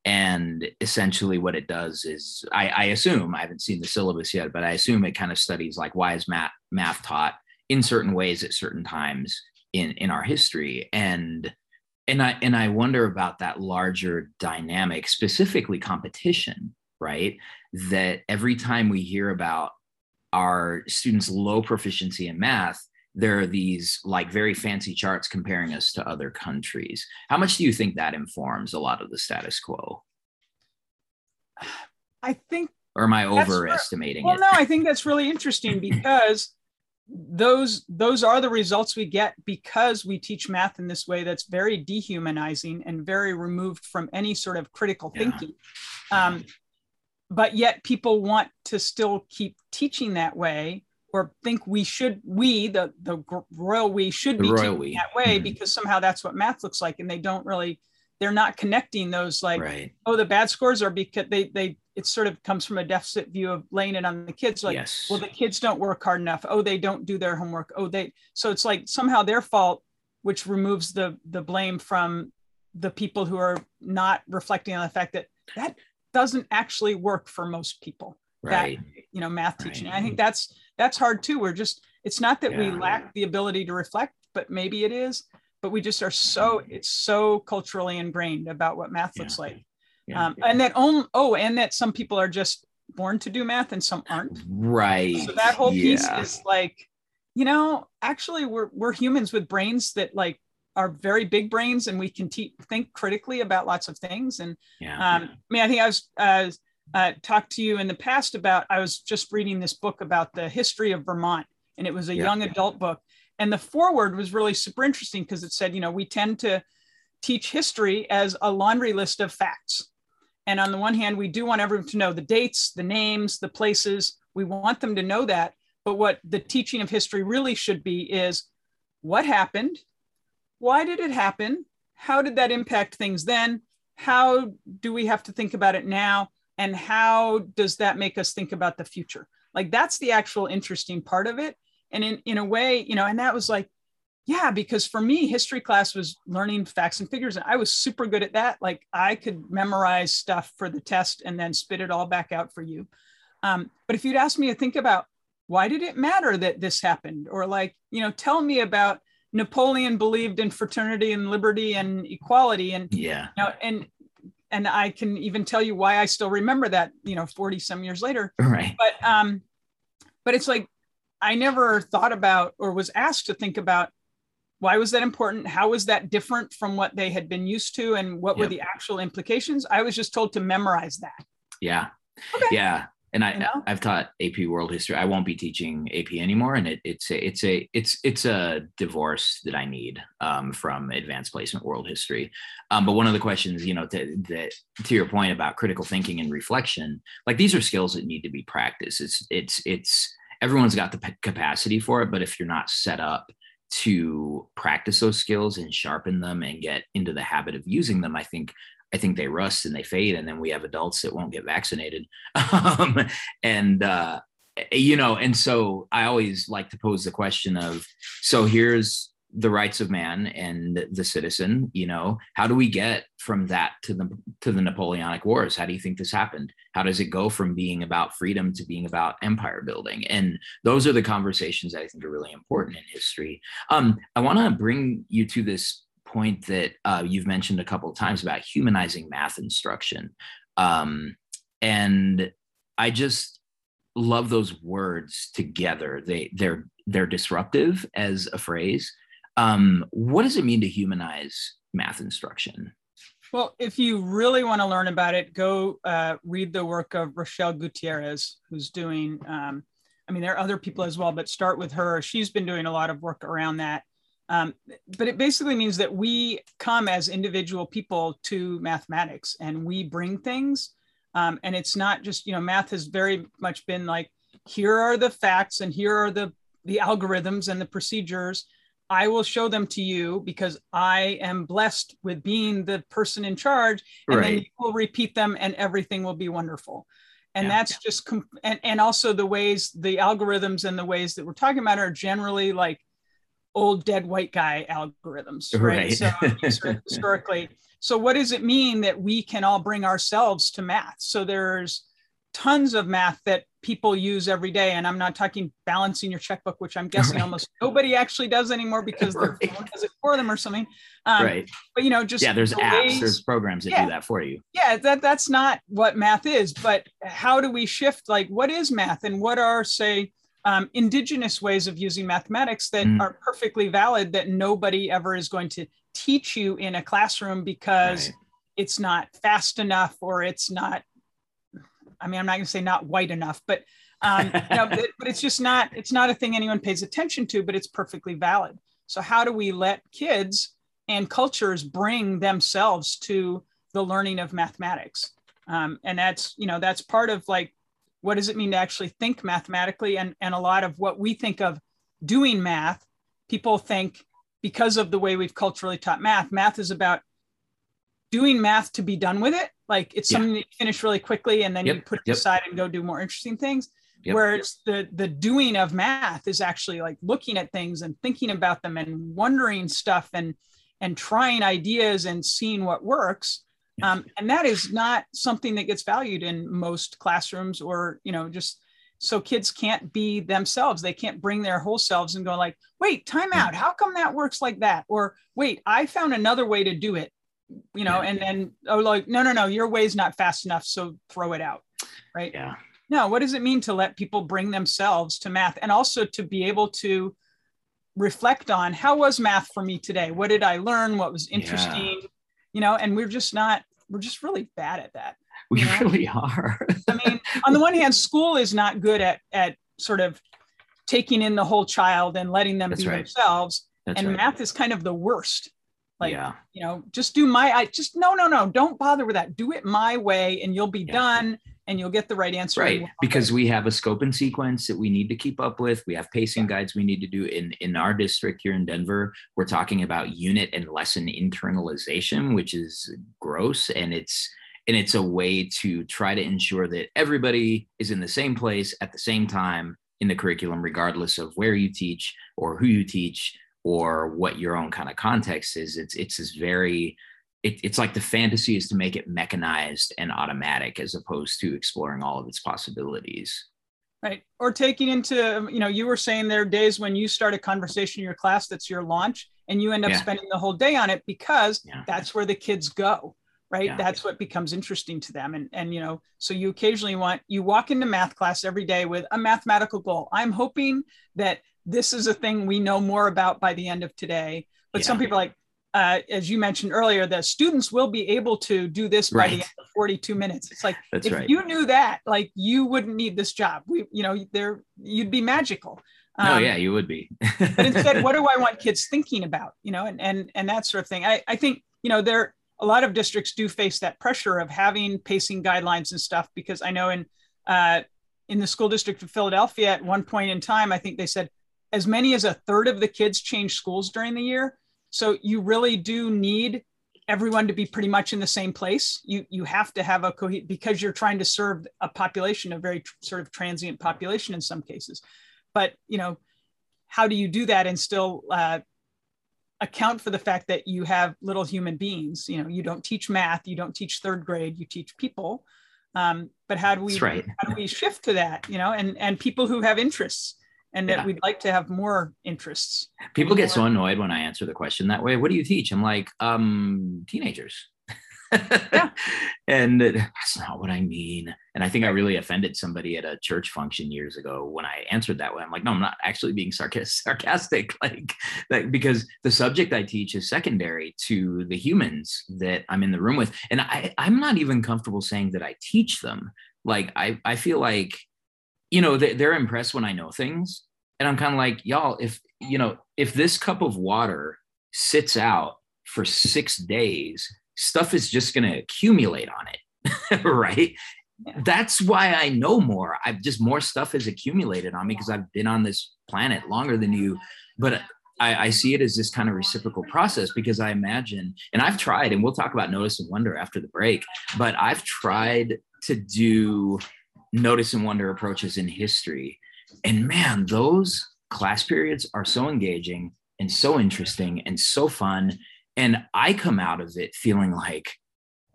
And essentially what it does is I, I assume i haven't seen the syllabus yet but i assume it kind of studies like why is math math taught in certain ways at certain times in in our history? And and i and i wonder about that larger dynamic specifically competition right? That every time we hear about our students low proficiency in math there are these like very fancy charts comparing us to other countries how much do you think that informs a lot of the status quo i think or am i overestimating well it? no i think that's really interesting because those those are the results we get because we teach math in this way that's very dehumanizing and very removed from any sort of critical yeah. thinking um, but yet people want to still keep teaching that way or think we should we the the royal we should the be teaching we. that way mm-hmm. because somehow that's what math looks like and they don't really they're not connecting those like right. oh the bad scores are because they they it sort of comes from a deficit view of laying it on the kids like yes. well the kids don't work hard enough oh they don't do their homework oh they so it's like somehow their fault which removes the the blame from the people who are not reflecting on the fact that that doesn't actually work for most people right. that you know math teaching right. i think that's that's hard too we're just it's not that yeah. we lack the ability to reflect but maybe it is but we just are so it's so culturally ingrained about what math yeah. looks like yeah. Um, and that on, oh and that some people are just born to do math and some aren't right so that whole piece is like you know actually we're we're humans with brains that like are very big brains and we can te- think critically about lots of things. And yeah, um, I mean, I think I was uh, uh, talked to you in the past about, I was just reading this book about the history of Vermont and it was a yeah. young adult book. And the foreword was really super interesting because it said, you know, we tend to teach history as a laundry list of facts. And on the one hand, we do want everyone to know the dates, the names, the places. We want them to know that. But what the teaching of history really should be is what happened, why did it happen? How did that impact things then? How do we have to think about it now? And how does that make us think about the future? Like that's the actual interesting part of it. And in, in a way, you know, and that was like, yeah, because for me, history class was learning facts and figures. And I was super good at that. Like I could memorize stuff for the test and then spit it all back out for you. Um, but if you'd ask me to think about why did it matter that this happened? Or like, you know, tell me about Napoleon believed in fraternity and liberty and equality, and yeah, you know, and and I can even tell you why I still remember that, you know, 40 some years later. Right. But um, but it's like I never thought about or was asked to think about why was that important? How was that different from what they had been used to, and what yep. were the actual implications? I was just told to memorize that. Yeah. Okay. Yeah and I, you know? I've taught AP World History. I won't be teaching AP anymore, and it, it's a, it's a it's it's a divorce that I need um, from Advanced Placement World History. Um, but one of the questions, you know, to, that to your point about critical thinking and reflection, like these are skills that need to be practiced. It's it's it's everyone's got the capacity for it, but if you're not set up to practice those skills and sharpen them and get into the habit of using them, I think I think they rust and they fade, and then we have adults that won't get vaccinated. um, and uh, you know, and so I always like to pose the question of, so here's the rights of man and the citizen. You know, how do we get from that to the to the Napoleonic Wars? How do you think this happened? How does it go from being about freedom to being about empire building? And those are the conversations that I think are really important in history. Um, I want to bring you to this point that uh, you've mentioned a couple of times about humanizing math instruction. Um, and I just love those words together. They they're they're disruptive as a phrase. Um, what does it mean to humanize math instruction? Well, if you really want to learn about it, go uh, read the work of Rochelle Gutierrez, who's doing um, I mean, there are other people as well, but start with her. She's been doing a lot of work around that. Um, but it basically means that we come as individual people to mathematics and we bring things. Um, and it's not just, you know, math has very much been like, here are the facts and here are the, the algorithms and the procedures. I will show them to you because I am blessed with being the person in charge. And right. then you will repeat them and everything will be wonderful and yeah. that's just and, and also the ways the algorithms and the ways that we're talking about are generally like old dead white guy algorithms right, right. so historically so what does it mean that we can all bring ourselves to math? So there's tons of math that people use every day and i'm not talking balancing your checkbook which i'm guessing right. almost nobody actually does anymore because right. their phone does it for them or something. Um, right. but you know just yeah there's the apps there's programs that yeah, do that for you. Yeah that that's not what math is but how do we shift? Like what is math and what are say um, indigenous ways of using mathematics that mm. are perfectly valid that nobody ever is going to teach you in a classroom because right. it's not fast enough or it's not I mean, I'm not going to say not white enough, but um, you know, but, but it's just not it's not a thing anyone pays attention to, but it's perfectly valid. So how do we let kids and cultures bring themselves to the learning of mathematics? Um, and that's you know that's part of like what does it mean to actually think mathematically and and a lot of what we think of doing math people think because of the way we've culturally taught math math is about doing math to be done with it. Like it's yeah. something that you finish really quickly and then yep. you put it yep. aside and go do more interesting things. Yep. Whereas the the doing of math is actually like looking at things and thinking about them and wondering stuff and and trying ideas and seeing what works. Um, and that is not something that gets valued in most classrooms or you know just so kids can't be themselves they can't bring their whole selves and go like wait time out how come that works like that or wait i found another way to do it you know, yeah. and then oh, like no, no, no, your way's not fast enough, so throw it out, right? Yeah. No, what does it mean to let people bring themselves to math, and also to be able to reflect on how was math for me today? What did I learn? What was interesting? Yeah. You know, and we're just not, we're just really bad at that. We know? really are. I mean, on the one hand, school is not good at at sort of taking in the whole child and letting them That's be right. themselves. That's and right. math is kind of the worst like yeah. you know just do my i just no no no don't bother with that do it my way and you'll be yeah. done and you'll get the right answer right because we have a scope and sequence that we need to keep up with. We have pacing yeah. guides we need to do in in our district here in denver. We're talking about unit and lesson internalization which is gross and it's and it's a way to try to ensure that everybody is in the same place at the same time in the curriculum regardless of where you teach or who you teach or what your own kind of context is. It's it's this very it, it's like the fantasy is to make it mechanized and automatic as opposed to exploring all of its possibilities right or taking into you know you were saying there are days when you start a conversation in your class that's your launch and you end up yeah. spending the whole day on it because yeah. that's where the kids go right yeah. that's what becomes interesting to them and and you know so you occasionally want you walk into math class every day with a mathematical goal i'm hoping that this is a thing we know more about by the end of today. But some people are like, uh, as you mentioned earlier, the students will be able to do this by the end of 42 minutes. It's like That's if right. you knew that, like you wouldn't need this job. We, you know, there you'd be magical. Um, oh yeah, you would be. but instead, what do I want kids thinking about? You know, and and and that sort of thing. I, I think you know there a lot of districts do face that pressure of having pacing guidelines and stuff because I know in uh, in the school district of Philadelphia at one point in time, I think they said as many as a third of the kids change schools during the year. So you really do need everyone to be pretty much in the same place. You you have to have a co- because you're trying to serve a population, a very tr- sort of transient population in some cases. But you know, how do you do that and still uh, account for the fact that you have little human beings? You know, you don't teach math, you don't teach third grade, you teach people. Um, but how do we right. how do we shift to that? You know, and and people who have interests and that yeah. we'd like to have more interests. People get so annoyed when I answer the question that way. What do you teach? I'm like, um, teenagers. yeah. and that's not what I mean. And I think I really offended somebody at a church function years ago when I answered that way. I'm like, no, I'm not actually being sarcastic. Like, like because the subject I teach is secondary to the humans that I'm in the room with. And I, I'm not even comfortable saying that I teach them. Like I, I feel like you know, they, they're impressed when I know things. And I'm kind of like, y'all, if, you know, if this cup of water sits out for six days, stuff is just going to accumulate on it. right. Yeah. That's why I know more. I've just more stuff has accumulated on me because I've been on this planet longer than you. But I, I, see it as this kind of reciprocal process because I imagine, and I've tried, and we'll talk about notice and wonder after the break, but I've tried to do notice and wonder approaches in history. And man, those class periods are so engaging and so interesting and so fun. And I come out of it feeling like,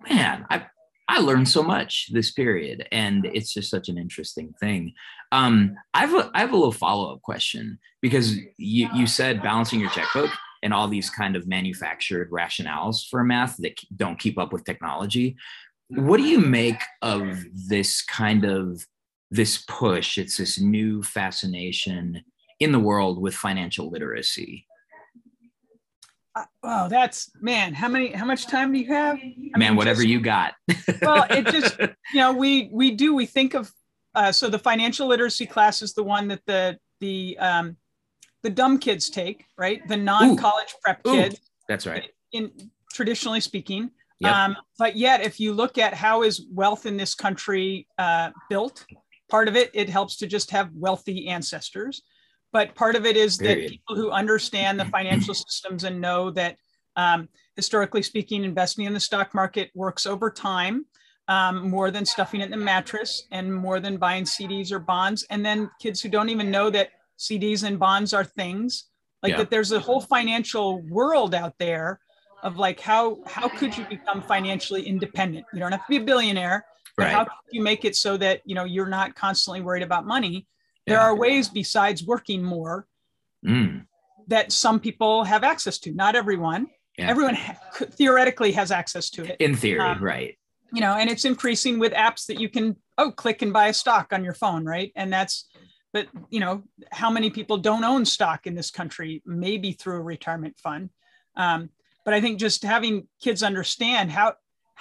man, I I learned so much this period, and it's just such an interesting thing. Um, I have a, I have a little follow up question because you you said balancing your checkbook and all these kind of manufactured rationales for math that don't keep up with technology. What do you make of this kind of this push? It's this new fascination in the world with financial literacy. Uh, oh, that's man. How many? How much time do you have? I man, mean, whatever just, you got. well, it just you know we we do we think of uh, so the financial literacy class is the one that the the um, the dumb kids take, right? The non-college Ooh. prep Ooh. kids. That's right. In traditionally speaking, yep. um, but yet if you look at how is wealth in this country uh, built, part of it it helps to just have wealthy ancestors but part of it is Period. that people who understand the financial systems and know that um, historically speaking investing in the stock market works over time um, more than stuffing it in the mattress and more than buying cds or bonds and then kids who don't even know that cds and bonds are things like yeah. that there's a whole financial world out there of like how how could you become financially independent you don't have to be a billionaire right. how can you make it so that you know you're not constantly worried about money there yeah. are ways besides working more mm. that some people have access to. Not everyone. Yeah. Everyone ha- theoretically has access to it. In theory, um, right. You know, and it's increasing with apps that you can oh click and buy a stock on your phone, right? And that's but you know how many people don't own stock in this country maybe through a retirement fund um, but i think just having kids understand how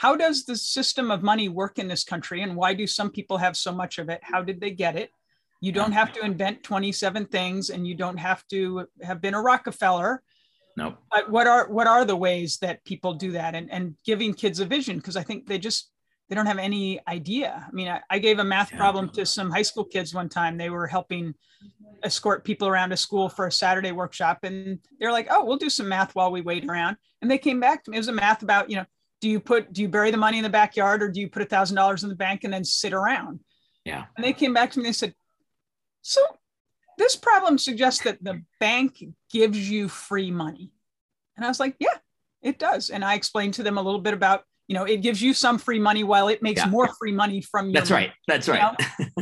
how does the system of money work in this country and why do some people have so much of it how did they get it you don't have to invent 27 things and you don't have to have been a Rockefeller. No. Nope. But what are what are the ways that people do that and, and giving kids a vision? Because I think they just they don't have any idea. I mean, I, I gave a math yeah. problem to some high school kids one time. They were helping escort people around a school for a Saturday workshop. And they're like, oh, we'll do some math while we wait around. And they came back to me. It was a math about, you know, do you put do you bury the money in the backyard or do you put a thousand dollars in the bank and then sit around? Yeah. And they came back to me and they said, so this problem suggests that the bank gives you free money. And I was like, yeah, it does. And I explained to them a little bit about, you know, it gives you some free money while it makes yeah. more free money from you. That's money, right. That's right.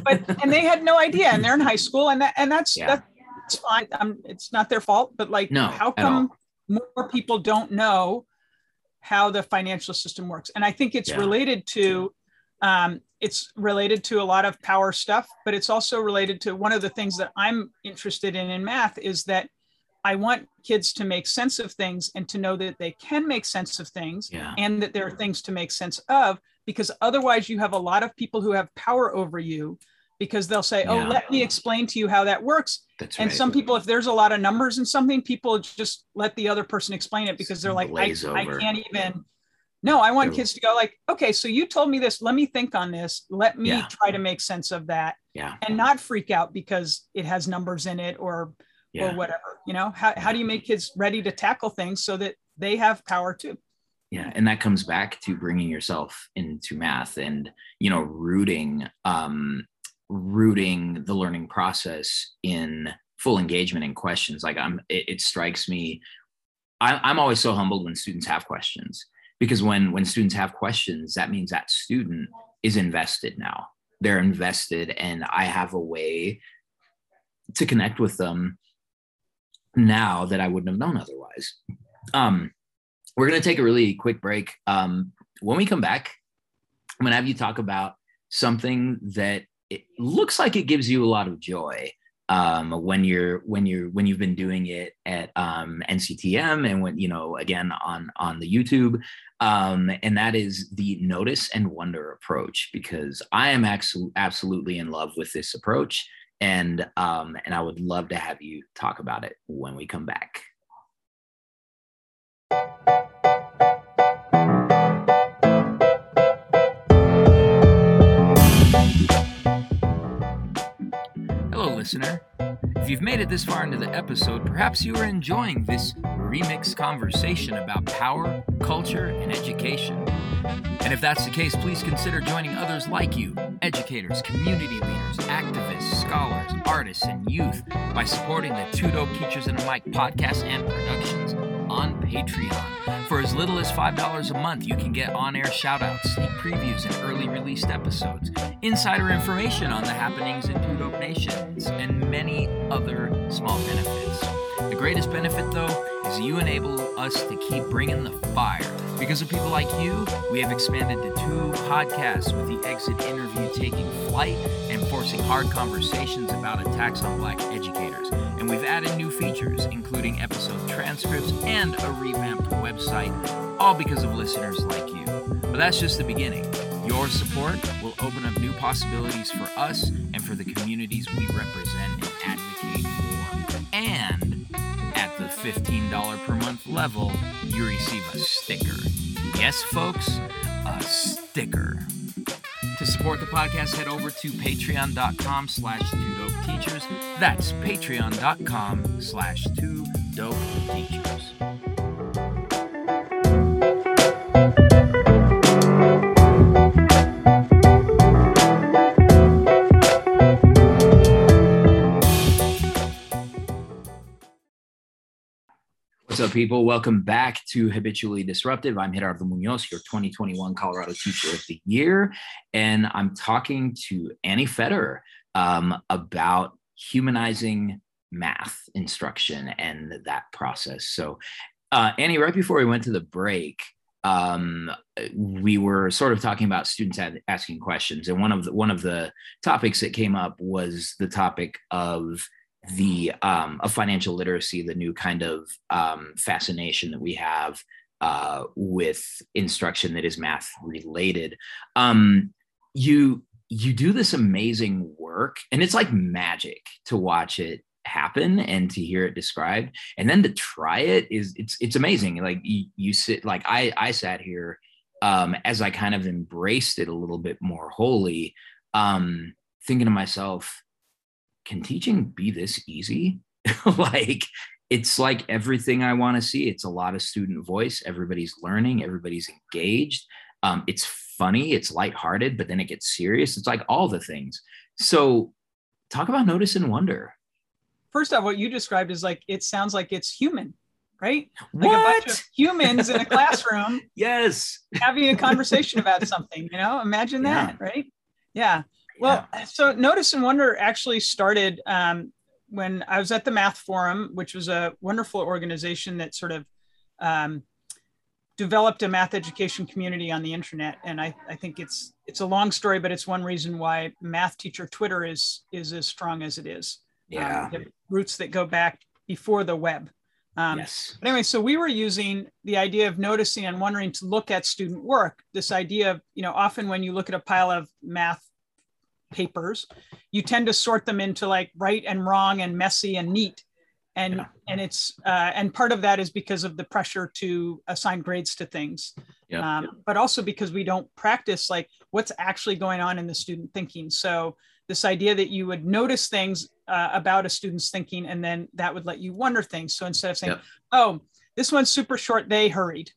but and they had no idea, and they're in high school, and that and that's yeah. that's fine. Um, it's not their fault, but like, no, how come more people don't know how the financial system works? And I think it's yeah. related to um, it's related to a lot of power stuff, but it's also related to one of the things that I'm interested in in math is that I want kids to make sense of things and to know that they can make sense of things yeah. and that there are things to make sense of, because otherwise you have a lot of people who have power over you because they'll say, Oh, yeah. let me explain to you how that works. That's and right. some people, if there's a lot of numbers in something, people just let the other person explain it because they're like, I, I, can't even no, I want kids to go like, okay, so you told me this. Let me think on this. Let me yeah. try to make sense of that. Yeah. And not freak out because it has numbers in it or yeah. or whatever. You know, how, how do you make kids ready to tackle things so that they have power too? Yeah. And that comes back to bringing yourself into math and, you know, rooting, um, rooting the learning process in full engagement in questions. Like I'm, it, it strikes me. I, I'm always so humbled when students have questions because when when students have questions that means that student is invested now they're invested and i have a way to connect with them now that i wouldn't have known otherwise um, we're to take a really quick break um, when we come back i'm to have you talk about something that it looks like it gives you a lot of joy um, when you're when you're when you've been doing it at um, NCTM and when you know again on on the YouTube Um, and that is the notice and wonder approach because I am actually absolutely in love with this approach. And um, and I would love to have you talk about it when we come back. Listener. If you've made it this far into the episode, perhaps you are enjoying this remix conversation about power, culture, and education. And if that's the case, please consider joining others like you educators, community leaders, activists, scholars, artists, and youth by supporting the Too Dope Teachers and a Mic podcast and productions on Patreon. For as little as $5 a month, you can get on air shoutouts, sneak previews, and early released episodes, insider information on the happenings in Too Dope Nations, and many other small benefits. The greatest benefit, though, is you enable us to keep bringing the fire. Because of people like you, we have expanded to two podcasts with the exit interview taking flight and forcing hard conversations about attacks on black educators. And we've added new features, including episode transcripts and a revamped website, all because of listeners like you. But that's just the beginning. Your support will open up new possibilities for us and for the communities we represent and advocate for. And at the $15 per month level, you receive a sticker. Yes, folks, a sticker. To support the podcast, head over to patreon.com slash two dope teachers. That's patreon.com slash two dope teachers. What's up, people? Welcome back to Habitually Disruptive. I'm Gerardo Munoz, your 2021 Colorado Teacher of the Year, and I'm talking to Annie Fetter um, about humanizing math instruction and that process. So, uh, Annie, right before we went to the break, um, we were sort of talking about students asking questions, and one of the, one of the topics that came up was the topic of the um, of financial literacy, the new kind of um, fascination that we have uh, with instruction that is math related. Um, you you do this amazing work, and it's like magic to watch it happen and to hear it described, and then to try it is it's it's amazing. Like you, you sit like I I sat here um, as I kind of embraced it a little bit more wholly, um, thinking to myself can teaching be this easy? like it's like everything I want to see. It's a lot of student voice. Everybody's learning, everybody's engaged. Um, it's funny, it's lighthearted, but then it gets serious. It's like all the things. So, talk about notice and wonder. First off, what you described is like it sounds like it's human, right? Like what? a bunch of humans in a classroom. yes. Having a conversation about something, you know, imagine yeah. that, right? Yeah. Well, yeah. so Notice and Wonder actually started um, when I was at the Math Forum, which was a wonderful organization that sort of um, developed a math education community on the internet. And I, I think it's it's a long story, but it's one reason why math teacher Twitter is is as strong as it is. Yeah, um, roots that go back before the web. Um, yes. But anyway, so we were using the idea of noticing and wondering to look at student work. This idea of, you know, often when you look at a pile of math papers, you tend to sort them into like right and wrong and messy and neat. And, yeah. and it's uh, and part of that is because of the pressure to assign grades to things, yeah. Um, but also because we don't practice like what's actually going on in the student thinking. So this idea that you would notice things uh, about a student's thinking and then that would let you wonder things. So instead of saying, yeah. "Oh, this one's super short, they hurried,"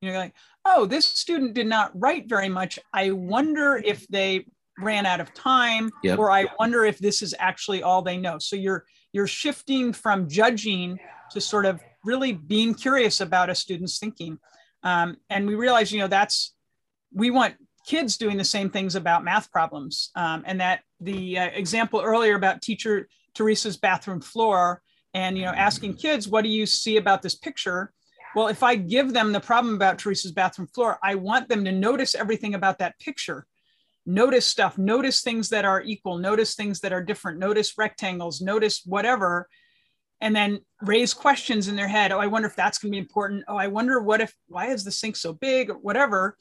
you're like, "Oh, this student did not write very much. I wonder if they ran out of time yep. or i wonder if this is actually all they know. So you're you're shifting from judging to sort of really being curious about a student's thinking. Um, and we realize you know that's we want kids doing the same things about math problems. Um, and that the uh, example earlier about teacher teresa's bathroom floor and you know asking kids what do you see about this picture? Well if i give them the problem about teresa's bathroom floor i want them to notice everything about that picture notice stuff notice things that are equal notice things that are different notice rectangles notice whatever and then raise questions in their head. Oh, I wonder if that's going to be important. Oh, I wonder what if, why is the sink so big or whatever.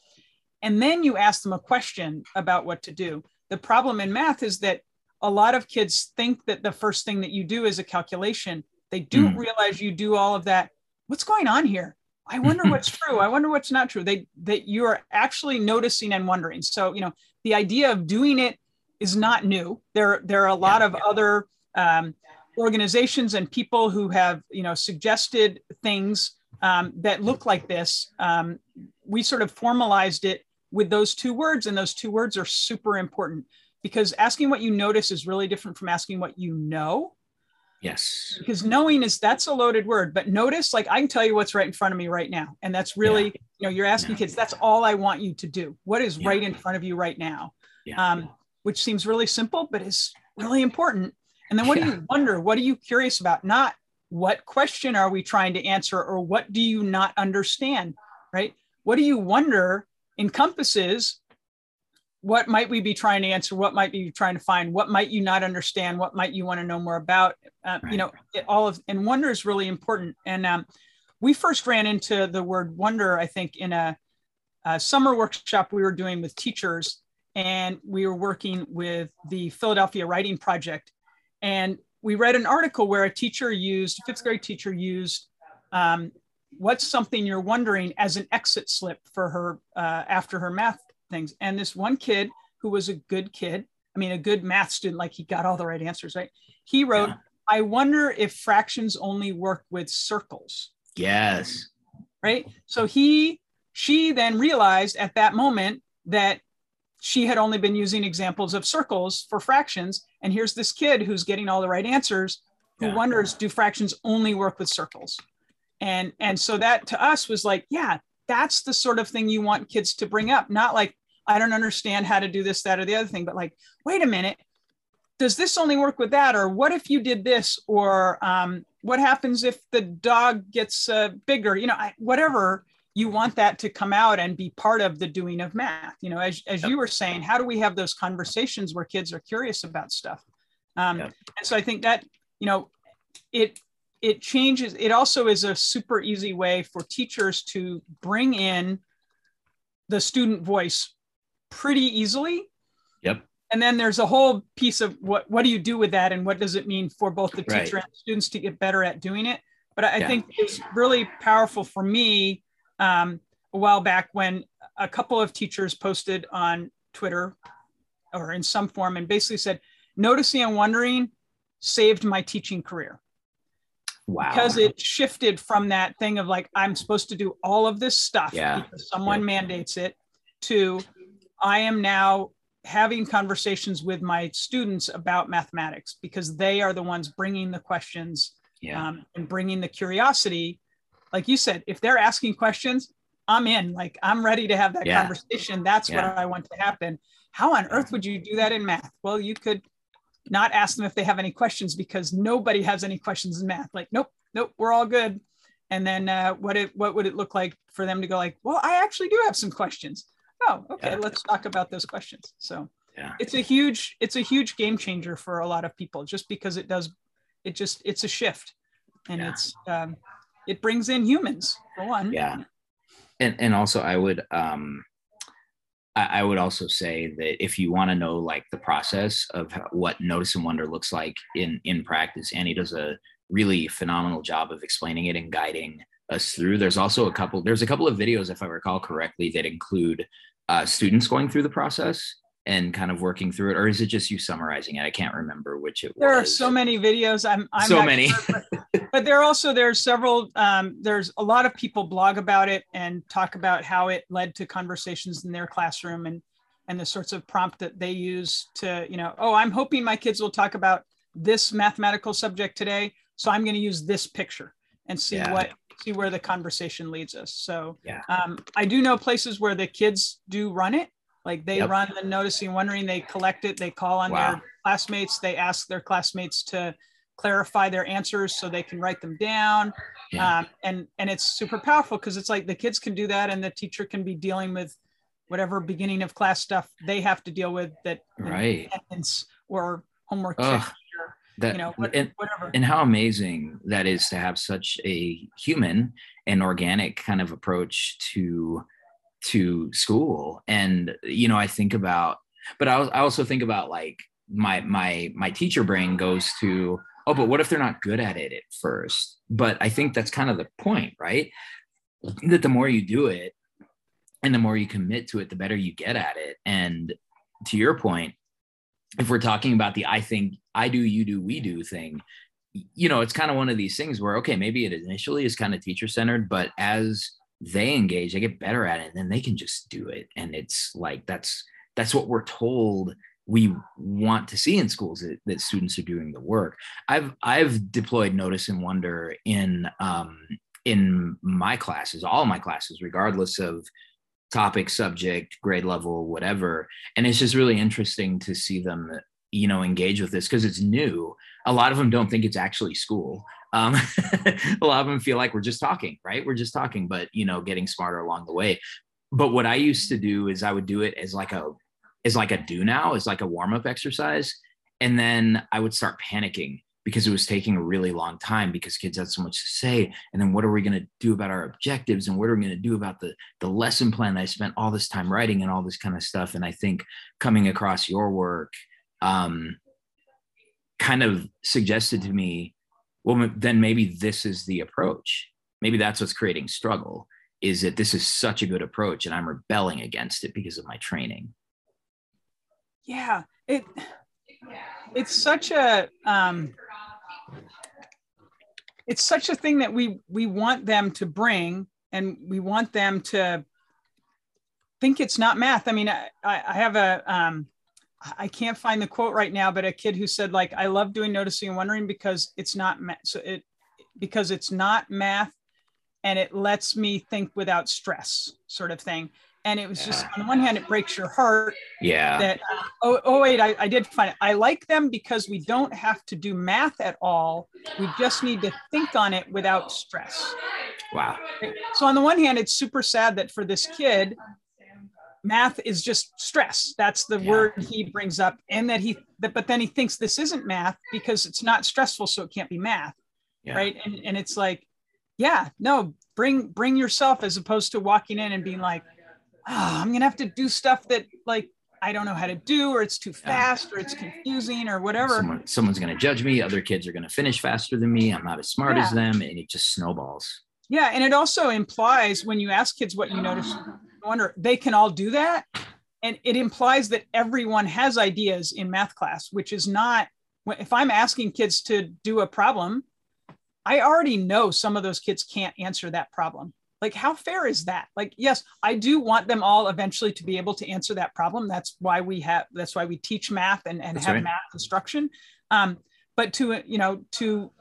And then you ask them a question about what to do. The problem in math is that a lot of kids think that the first thing that you do is a calculation. They don't mm. realize you do all of that. What's going on here? I wonder what's true. I wonder what's not true. They that you are actually noticing and wondering. So you know the idea of doing it is not new. There there are a lot yeah. of other um, organizations and people who have you know suggested things um, that look like this. Um, we sort of formalized it with those two words, and those two words are super important because asking what you notice is really different from asking what you know. Yes. Because knowing is that's a loaded word, but notice, like I can tell you what's right in front of me right now. And that's really, yeah. you know, you're asking yeah. kids, that's all I want you to do. What is yeah. right in front of you right now? Um, which seems really simple, but is really important. And then what do you wonder? What are you curious about? Not what question are we trying to answer or what do you not understand, right? What do you wonder encompasses what might we be trying to answer? What might be trying to find? What might you not understand? What might you want to know more about? Uh, right. you know it, all of and wonder is really important. And um, we first ran into the word wonder i think in a, a, summer workshop we were doing with teachers and we were working with the philadelphia writing project. And we read an article where a teacher used fifth grade teacher used um, what's something you're wondering as an exit slip for her uh, after her math things. And this one kid who was a good kid, I mean, a good math student, like he got all the right answers, right? He wrote, yeah. I wonder if fractions only work with circles. Yes. Right. So he, she then realized at that moment that she had only been using examples of circles for fractions. And here's this kid who's getting all the right answers who yeah. wonders, do fractions only work with circles? And, and so that to us was like, yeah, that's the sort of thing you want kids to bring up, not like, I don't understand how to do this, that, or the other thing, but like, wait a minute, does this only work with that? Or what if you did this? Or um, what happens if the dog gets uh, bigger? You know, I, whatever you want that to come out and be part of the doing of math. You know, as, as yep. you were saying, how do we have those conversations where kids are curious about stuff? Um, yep. And so I think that, you know, it it changes it also is a super easy way for teachers to bring in the student voice pretty easily yep and then there's a whole piece of what what do you do with that and what does it mean for both the teacher right. and the students to get better at doing it but i, yeah. think it's really powerful for me um, a while back when a couple of teachers posted on twitter or in some form and basically said noticing and wondering saved my teaching career Wow. Because it shifted from that thing of like, I'm supposed to do all of this stuff yeah. because someone yeah. mandates it to I am now having conversations with my students about mathematics because they are the ones bringing the questions yeah. um, and bringing the curiosity. Like you said, if they're asking questions, I'm in. Like I'm ready to have that yeah. conversation. That's yeah. what I want to happen. How on earth would you do that in math? Well, you could not ask them if they have any questions because nobody has any questions in math. Like, nope, nope, we're all good. And then uh, what it what would it look like for them to go like, well, I actually do have some questions. Oh, okay, yeah. let's talk about those questions. So yeah. it's a huge it's a huge game changer for a lot of people just because it does it just it's a shift and yeah. it's um, it brings in humans for one. Yeah. And and also I would um I, I would also say that if you want to know like the process of what notice and wonder looks like in in practice, Annie does a really phenomenal job of explaining it and guiding us through. There's also a couple. There's a couple of videos, if I recall correctly, that include uh, students going through the process and kind of working through it or is it just you summarizing it i can't remember which it there was. There are so many videos i'm, I'm so many sure, but, but, there are also there's several um, there's a lot of people blog about it and talk about how it led to conversations in their classroom and and the sorts of prompt that they use to you know oh i'm hoping my kids will talk about this mathematical subject today so i'm going to use this picture and see yeah. what see where the conversation leads us so yeah. um, i do know places where the kids do run it like they yep. run the noticing, wondering, they collect it, they call on wow. their classmates, they ask their classmates to clarify their answers so they can write them down. Yeah. Um, and and it's super powerful because it's like the kids can do that and the teacher can be dealing with whatever beginning of class stuff they have to deal with that right or homework that, you know, what, and, whatever. And how amazing that is to have such a human and organic kind of approach to to school. And you know, I think about, but I, I also think about like my my my teacher brain goes to, oh, but what if they're not good at it at first? But I think that's kind of the point, right? That the more you do it, and the more you commit to it, the better you get at it. And to your point, if we're talking about the I think I do, you do, we do thing, you know, it's kind of one of these things where, okay, maybe it initially is kind of teacher centered, but as they engage, they get better at it, and then they can just do it. And it's like, that's, that's what we're told we want to see in schools that, that students are doing the work. I've, I've deployed notice and wonder in, um, in my classes, all my classes, regardless of topic, subject, grade level, whatever. And it's just really interesting to see them, you know, engage with this because it's new. A lot of them don't think it's actually school. Um, a lot of them feel like we're just talking, right? We're just talking, but you know, getting smarter along the way. But what I used to do is I would do it as like a as like a do now, as like a warm up exercise, and then I would start panicking because it was taking a really long time because kids had so much to say. And then what are we going to do about our objectives? And what are we going to do about the the lesson plan that i spent all this time writing and all this kind of stuff? And i think coming across your work um, kind of suggested to me well then maybe this is the approach. Maybe that's what's creating struggle is that this is such a good approach and i'm rebelling against it because of my training. Yeah it it's such a um it's such a thing that we we want them to bring and we want them to think it's not math. I mean i, I have a um, i can't find the quote right now but a kid who said like i love doing noticing and wondering because it's not math so it because it's not math and it lets me think without stress sort of thing and it was yeah. just on the one hand it breaks your heart yeah. that uh, oh, oh wait I, I did find it. I like them because we don't have to do math at all. We just need to think on it without stress. Wow. So on the one hand it's super sad that for this kid math is just stress. That's the yeah. word he brings up and that he that, but then he thinks this isn't math because it's not stressful so it can't be math yeah. right? And, and it's like yeah no bring bring yourself as opposed to walking in and being like oh, I'm gonna have to do stuff that like I don't know how to do, or it's too fast, or it's confusing, or whatever. Someone, someone's gonna judge me. Other kids are gonna finish faster than me. I'm not as smart yeah. as them, and it just snowballs. Yeah, and it also implies when you ask kids what you notice, ah. wonder they can all do that, and it implies that everyone has ideas in math class, which is not. If I'm asking kids to do a problem, I already know some of those kids can't answer that problem like how fair is that? Like yes i do want them all eventually to be able to answer that problem. That's why we have that's why we teach math and, and have right. math instruction. Um, but to you know to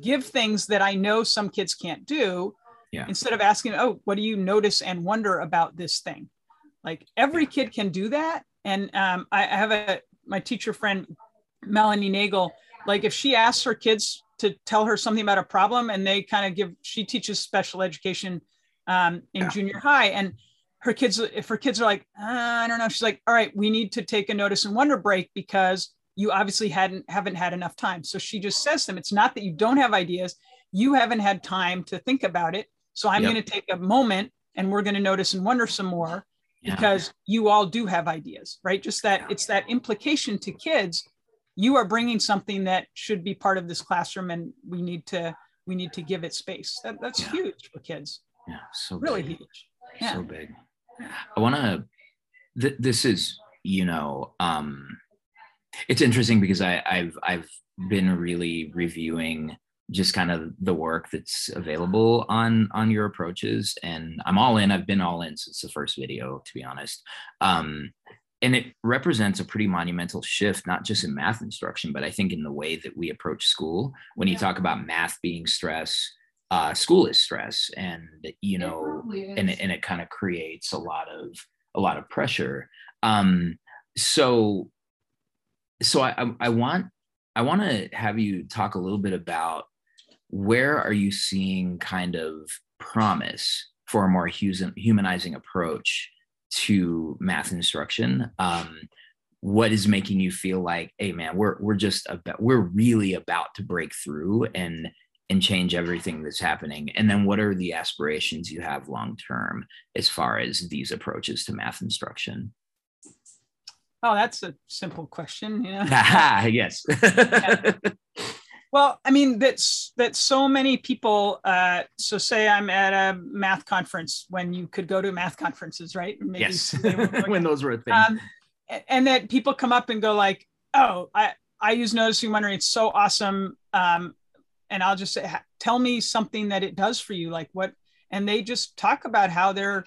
give things that i know some kids can't do yeah. instead of asking oh what do you notice and wonder about this thing? Like every kid can do that. And um, I, I have a my teacher friend melanie nagel like if she asks her kids to tell her something about a problem and they kind of give she teaches special education um, in yeah. junior high. And her kids, if her kids are like, uh, I don't know, she's like, all right, we need to take a notice and wonder break because you obviously hadn't haven't had enough time. So she just says to them, it's not that you don't have ideas, you haven't had time to think about it. So I'm yep. going to take a moment and we're going to notice and wonder some more yeah. because you all do have ideas, right? Just that yeah. it's that implication to kids. You are bringing something that should be part of this classroom, and we need to we need to give it space. That, that's yeah. huge for kids. Yeah, so really big. huge. Yeah. So big. I want to. Th- this is, you know, um, it's interesting because I, I've I've been really reviewing just kind of the work that's available on on your approaches and i'm all in i've been all in since the first video to be honest um, and it represents a pretty monumental shift not just in math instruction but i think in the way that we approach school when you talk about math being stress uh, school is stress and you know and it, and it kind of creates a lot of a lot of pressure. Um so so i i want i want to have you talk a little bit about where are you seeing kind of promise for a more humanizing approach to math instruction? Um what is making you feel like hey man we're we're just about we're really about to break through and and change everything that's happening? And then what are the aspirations you have long term as far as these approaches to math instruction? Oh that's a simple question you know. Yes. Well i mean that's that so many people uh, so say i'm at a math conference when you could go to math conferences right? Maybe yes. when those were a thing. Um, and that people come up and go like, "Oh, I I use noticing wondering. It's so awesome." Um, and I'll just say, "Tell me something that it does for you, like what?" And they just talk about how their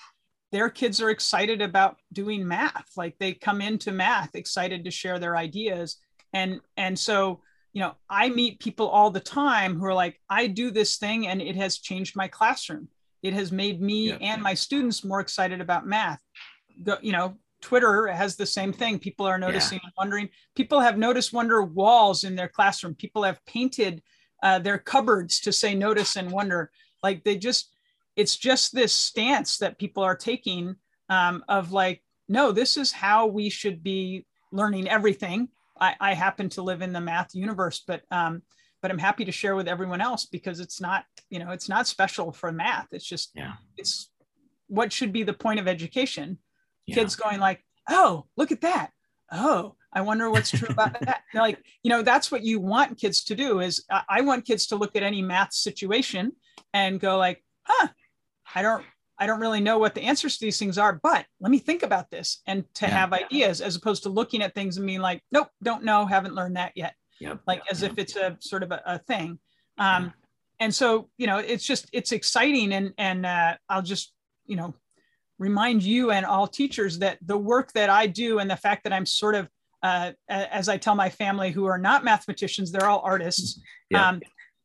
their kids are excited about doing math. Like they come into math excited to share their ideas, and and so you know I meet people all the time who are like, "I do this thing, and it has changed my classroom. It has made me yeah. and my students more excited about math." Go, you know, Twitter has the same thing. People are noticing yeah. and wondering. People have noticed wonder walls in their classroom. People have painted uh, their cupboards to say notice and wonder. Like they just, it's just this stance that people are taking um, of like, no, this is how we should be learning everything. I, I happen to live in the math universe, but um, but I'm happy to share with everyone else because it's not, you know, it's not special for math. It's just, yeah. it's what should be the point of education yeah. kids going like, oh, look at that. Oh, I wonder what's true about that. like, you know, that's what you want kids to do is I want kids to look at any math situation and go like, huh, I don't, I don't really know what the answers to these things are, but let me think about this and to yeah. have ideas as opposed to looking at things and being like, nope, don't know, haven't learned that yet. Yep. Like as yep. if it's a sort of a, a thing. Um, yeah. And so, you know, it's just, it's exciting. And, and uh, I'll just, you know, remind you and all teachers that the work that I do and the fact that I'm sort of, uh, as I tell my family who are not mathematicians, they're all artists. Yeah. Um,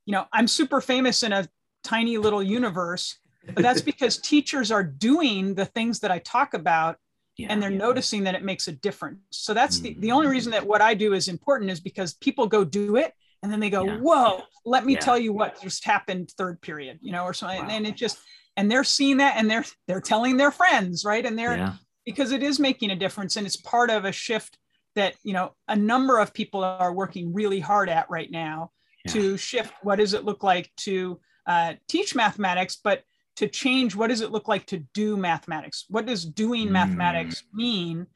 you know, I'm super famous in a tiny little universe, but that's because teachers are doing the things that I talk about yeah, and they're yeah. noticing that it makes a difference. So that's the, the only reason that what I do is important is because people go do it and then they go, yeah. whoa, let me tell you what just happened third period, you know, or something. Wow. And it just, and they're seeing that and they're they're telling their friends right and they're because it is making a difference and it's part of a shift that you know a number of people are working really hard at right now yeah. to shift what does it look like to uh, teach mathematics but to change what does it look like to do mathematics what does doing mm. mathematics mean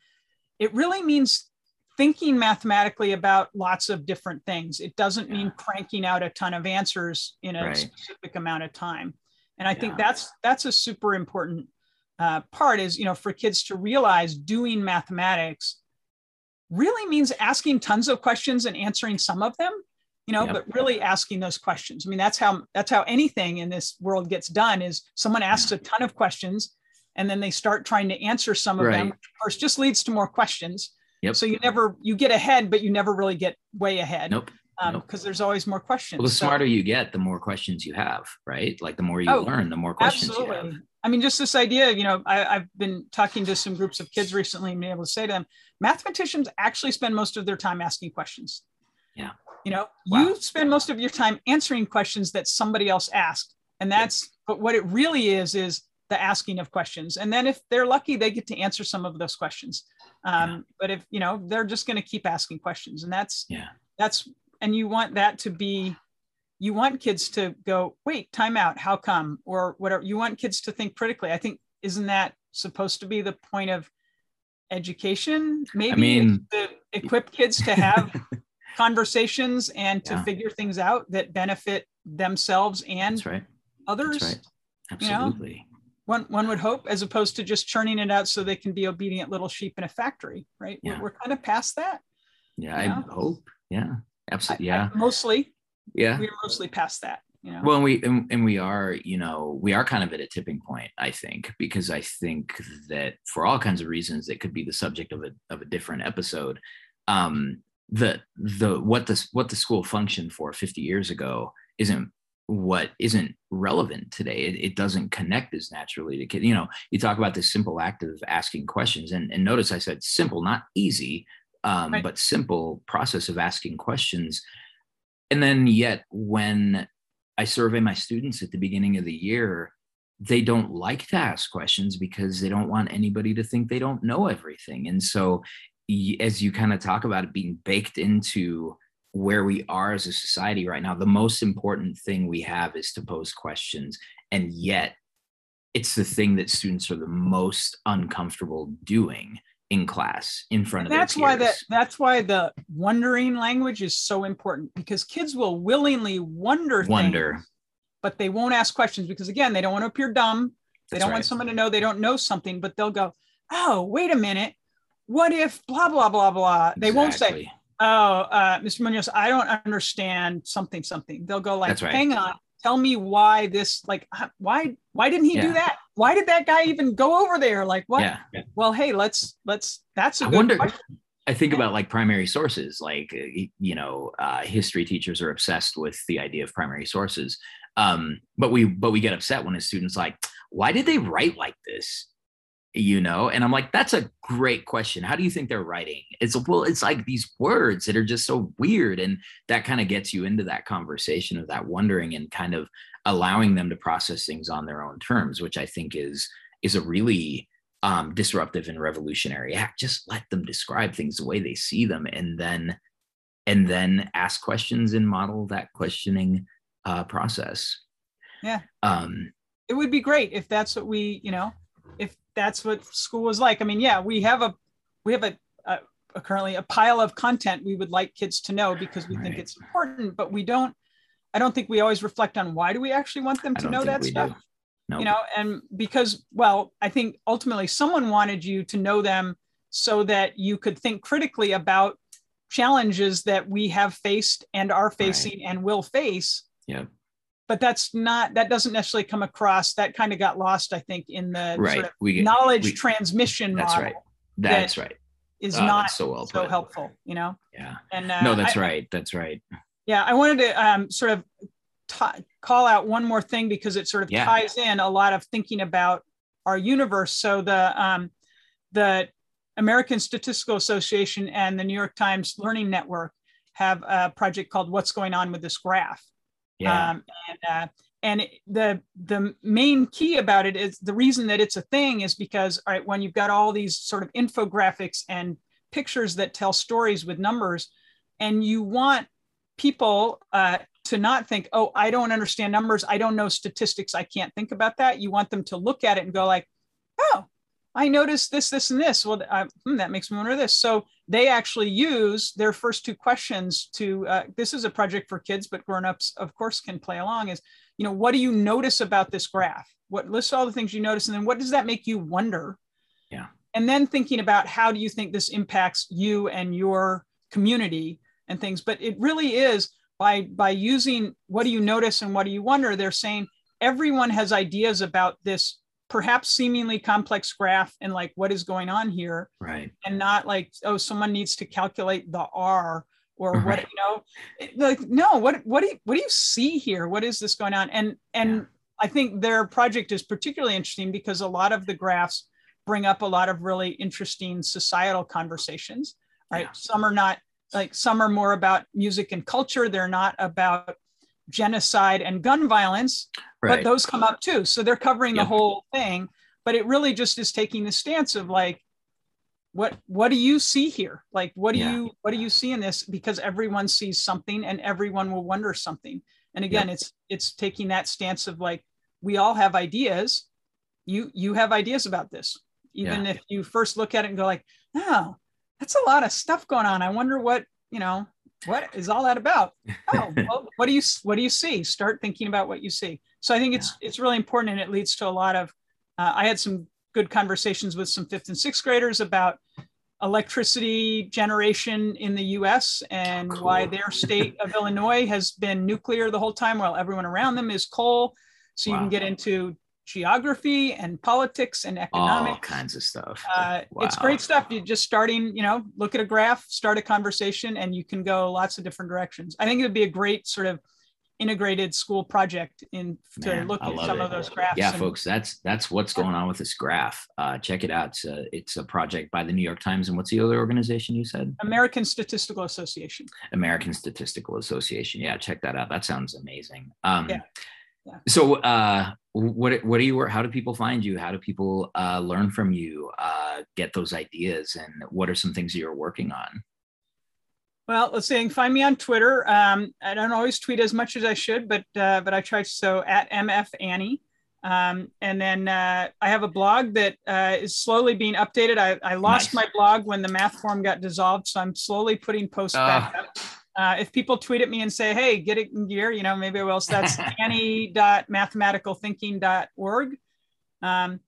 it really means thinking mathematically about lots of different things it doesn't yeah. mean cranking out a ton of answers in a right. specific amount of time and i yeah. think that's that's a super important uh, part is you know for kids to realize doing mathematics really means asking tons of questions and answering some of them you know yep. but really asking those questions i mean that's how that's how anything in this world gets done is someone asks a ton of questions and then they start trying to answer some of right. them which of course just leads to more questions yep. so you never you get ahead but you never really get way ahead nope because um, nope. there's always more questions. Well, the so, smarter you get, the more questions you have, right? Like the more you oh, learn, the more questions absolutely. you have. I mean, just this idea, you know, I, have been talking to some groups of kids recently and being able to say to them, mathematicians actually spend most of their time asking questions. Yeah. You know, wow. you spend most of your time answering questions that somebody else asked. And that's, but what it really is, is the asking of questions. And then if they're lucky, they get to answer some of those questions. Um, yeah. But if, you know, they're just going to keep asking questions. And that's, yeah, that's and you want that to be you want kids to go wait time out how come or whatever you want kids to think critically i think isn't that supposed to be the point of education maybe I mean, to equip kids to have conversations and to yeah. figure things out that benefit themselves and That's right. others That's right. absolutely you know? one, one would hope as opposed to just churning it out so they can be obedient little sheep in a factory right yeah. we're, we're kind of past that yeah i know? hope yeah absolutely yeah I, I mostly yeah we're mostly past that you know? well and we and, and we are you know we are kind of at a tipping point i think because i think that for all kinds of reasons that could be the subject of a, of a different episode um the the what the what the school functioned for 50 years ago isn't what isn't relevant today it, it doesn't connect as naturally to kids you know you talk about this simple act of asking questions and, and notice i said simple not easy um, right. but simple process of asking questions. And then, yet, when I survey my students at the beginning of the year, they don't like to ask questions because they don't want anybody to think they don't know everything. And so, as you kind of talk about it being baked into where we are as a society right now, the most important thing we have is to pose questions. And yet, it's the thing that students are the most uncomfortable doing in class in front of that's why that that's why the wondering language is so important because kids will willingly wonder wonder things, but they won't ask questions because again they don't want to appear dumb they that's don't right. want someone to know they don't know something but they'll go oh wait a minute what if blah blah blah blah they exactly. won't say oh uh, mr munoz i don't understand something something they'll go like right. hang on tell me why this like why why didn't he yeah. do that why did that guy even go over there like what yeah. well hey let's let's that's a I wonder question. I think about like primary sources, like you know, uh, history teachers are obsessed with the idea of primary sources. Um, but we but we get upset when a student's like, "Why did they write like this?" You know? And i'm like that's a great question. How do you think they're writing? It's well it's like these words that are just so weird and that kind of gets you into that conversation of that wondering and kind of allowing them to process things on their own terms which i think is is a really um, disruptive and revolutionary act. Just let them describe things the way they see them and then and then ask questions and model that questioning uh, process. Yeah. Um it would be great if that's what we you know that's what school was like. I mean, yeah, we have a we have a, a, a currently a pile of content we would like kids to know because we right. think it's important, but we don't. I don't think we always reflect on why do we actually want them to know that stuff. Nope. You know, and because well, I think ultimately someone wanted you to know them so that you could think critically about challenges that we have faced and are facing right. and will face. Yeah but that's not that doesn't necessarily come across that kind of got lost i think in the right. sort of we knowledge we, transmission that's model right. That's that right. is oh, not so, well so helpful you know? Yeah. And uh, no that's I, right. That's right. Yeah i wanted to um, sort of t- call out one more thing because it sort of yeah. ties in a lot of thinking about our universe. So the um, the american statistical association and the new york times learning network have a project called what's going on with this graph yeah. Um, and uh, and the the main key about it is the reason that it's a thing is because all right when you've got all these sort of infographics and pictures that tell stories with numbers and you want people uh, to not think oh i don't understand numbers. I don't know statistics. I can't think about that. You want them to look at it and go like oh I noticed this, this, and this. Well, I, hmm, that makes me wonder this. So they actually use their first two questions to. Uh, this is a project for kids, but grown-ups, of course, can play along. Is you know, what do you notice about this graph? What lists all the things you notice, and then what does that make you wonder? Yeah. And then thinking about how do you think this impacts you and your community and things. But it really is by by using what do you notice and what do you wonder. They're saying everyone has ideas about this perhaps seemingly complex graph and like what is going on here right and not like oh someone needs to calculate the r or right. what you know like no what what do you what do you see here what is this going on and and yeah. i think their project is particularly interesting because a lot of the graphs bring up a lot of really interesting societal conversations right yeah. some are not like some are more about music and culture they're not about genocide and gun violence, right. but those come up too. So they're covering yep. the whole thing. But it really just is taking the stance of like, what what do you see here? Like, what do yeah. you what do you see in this? Because everyone sees something, and everyone will wonder something. And again, yep. it's it's taking that stance of like, we all have ideas. You you have ideas about this, even yeah. if you first look at it and go like, oh, that's a lot of stuff going on. I wonder what you know what is all that about oh well, what do you what do you see start thinking about what you see so i think it's yeah. it's really important and it leads to a lot of uh, i had some good conversations with some fifth and sixth graders about electricity generation in the us and cool. why their state of illinois has been nuclear the whole time while everyone around them is coal so wow. you can get into geography and politics and economics. all kinds of stuff. Uh, wow. it's great stuff. You just starting you know look at a graph start a conversation and you can go lots of different directions. I think it would be a great sort of integrated school project in to Man, look at some it. of those graphs yeah and, folks that's that's what's going on with this graph. Uh, check it out. It's a, it's a project by the new york times and what's the other organization you said? American statistical association. American statistical association. Yeah check that out. That sounds amazing. Um, yeah. Yeah. So, uh, what what do you how do people find you? How do people uh, learn from you? Uh, get those ideas, and what are some things you're working on? Well, let's see. Find me on Twitter. Um, I don't always tweet as much as I should, but uh, but I try. So at mf annie, um, and then uh, I have a blog that uh, is slowly being updated. I, I lost nice. my blog when the math forum got dissolved, so I'm slowly putting posts back up. Uh, if people tweet at me and say, "Hey, get it in gear," you know, maybe I will. So that's annie.mathematicalthinking.org. Um,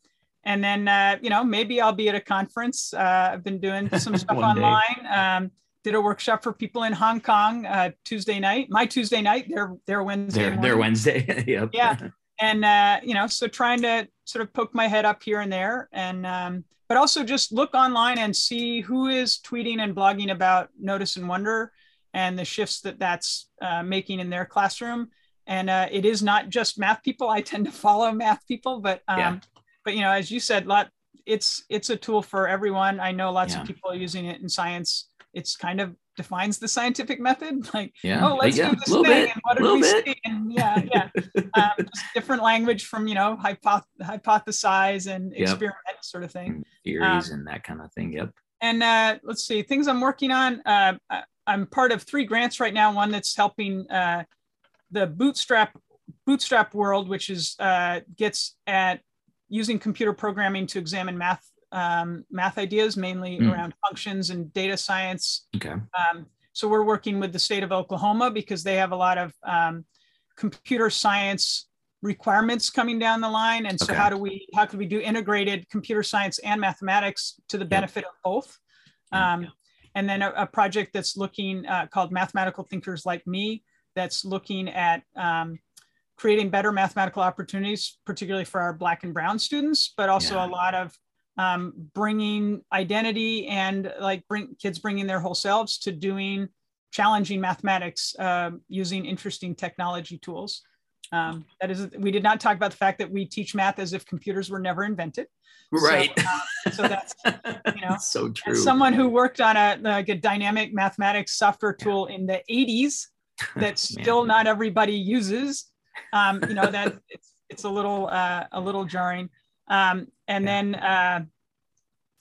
and then, uh, you know, maybe I'll be at a conference. Uh, I've been doing some stuff online. Um, did a workshop for people in Hong Kong uh, Tuesday night. My Tuesday night, their their Wednesday. Their, their Wednesday. yep. Yeah. And uh, you know, so trying to sort of poke my head up here and there, and um, but also just look online and see who is tweeting and blogging about Notice and Wonder and the shifts that that's uh, making in their classroom. And uh, it is not just math people. I tend to follow math people, but um, yeah. but you know, as you said, lot it's it's a tool for everyone. I know lots yeah. of people are using it in science. It's kind of defines the scientific method. Like, yeah. oh, let's yeah. do this thing. Bit. And what did we bit. see? And yeah, yeah. um, just different language from you know hypoth- hypothesize and yep. experiment sort of thing. Theories um, and that kind of thing. Yep. And uh, let's see things I'm working on. Uh, I'm part of three grants right now. One that's helping uh, the Bootstrap Bootstrap world, which is uh, gets at using computer programming to examine math um, math ideas, mainly mm. around functions and data science. Okay. Um, so we're working with the state of Oklahoma because they have a lot of um, computer science requirements coming down the line. And so okay. how do we how could we do integrated computer science and mathematics to the benefit yep. of both? Um, and then a, a project that's looking uh, called Mathematical Thinkers Like Me, that's looking at um, creating better mathematical opportunities, particularly for our Black and Brown students, but also yeah. a lot of um, bringing identity and like bring kids bringing their whole selves to doing challenging mathematics uh, using interesting technology tools. Um, that is, we did not talk about the fact that we teach math as if computers were never invented. Right. So, uh, so that's you know so true. someone who worked on a like a dynamic mathematics software tool in the 80s that still not everybody uses. Um, you know that it's it's a little uh, a little jarring. Um, and yeah. then uh,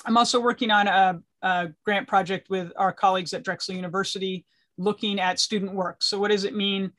I'm also working on a, a grant project with our colleagues at Drexel University looking at student work. So what does it mean?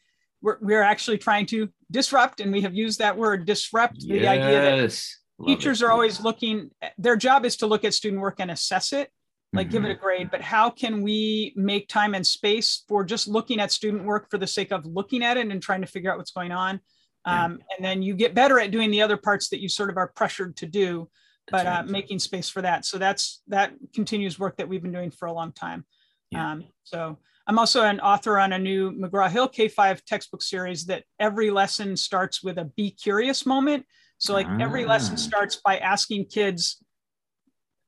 We're, we're actually trying to disrupt, and we have used that word disrupt yes. the idea that Love teachers it. are always looking their job is to look at student work and assess it like mm-hmm. give it a mm-hmm. grade but how can we make time and space for just looking at student work for the sake of looking at it and trying to figure out what's going on yeah. um, and then you get better at doing the other parts that you sort of are pressured to do but right. uh, making space for that so that's that continues work that we've been doing for a long time yeah. um, so i'm also an author on a new mcgraw-hill k5 textbook series that every lesson starts with a be curious moment so like ah. every lesson starts by asking kids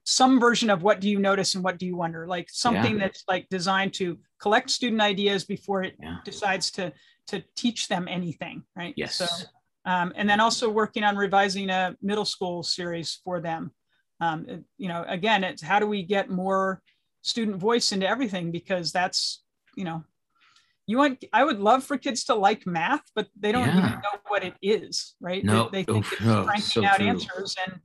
some version of what do you notice and what do you wonder, like something yeah. that's like designed to collect student ideas before it yeah. decides to to teach them anything, right? Yes. So, um, and then also working on revising a middle school series for them. Um, you know, again, it's how do we get more student voice into everything because that's you know you want i would love for kids to like math but they don't yeah. even know what it is right no. they, they think it's oh, cranking so out true. answers and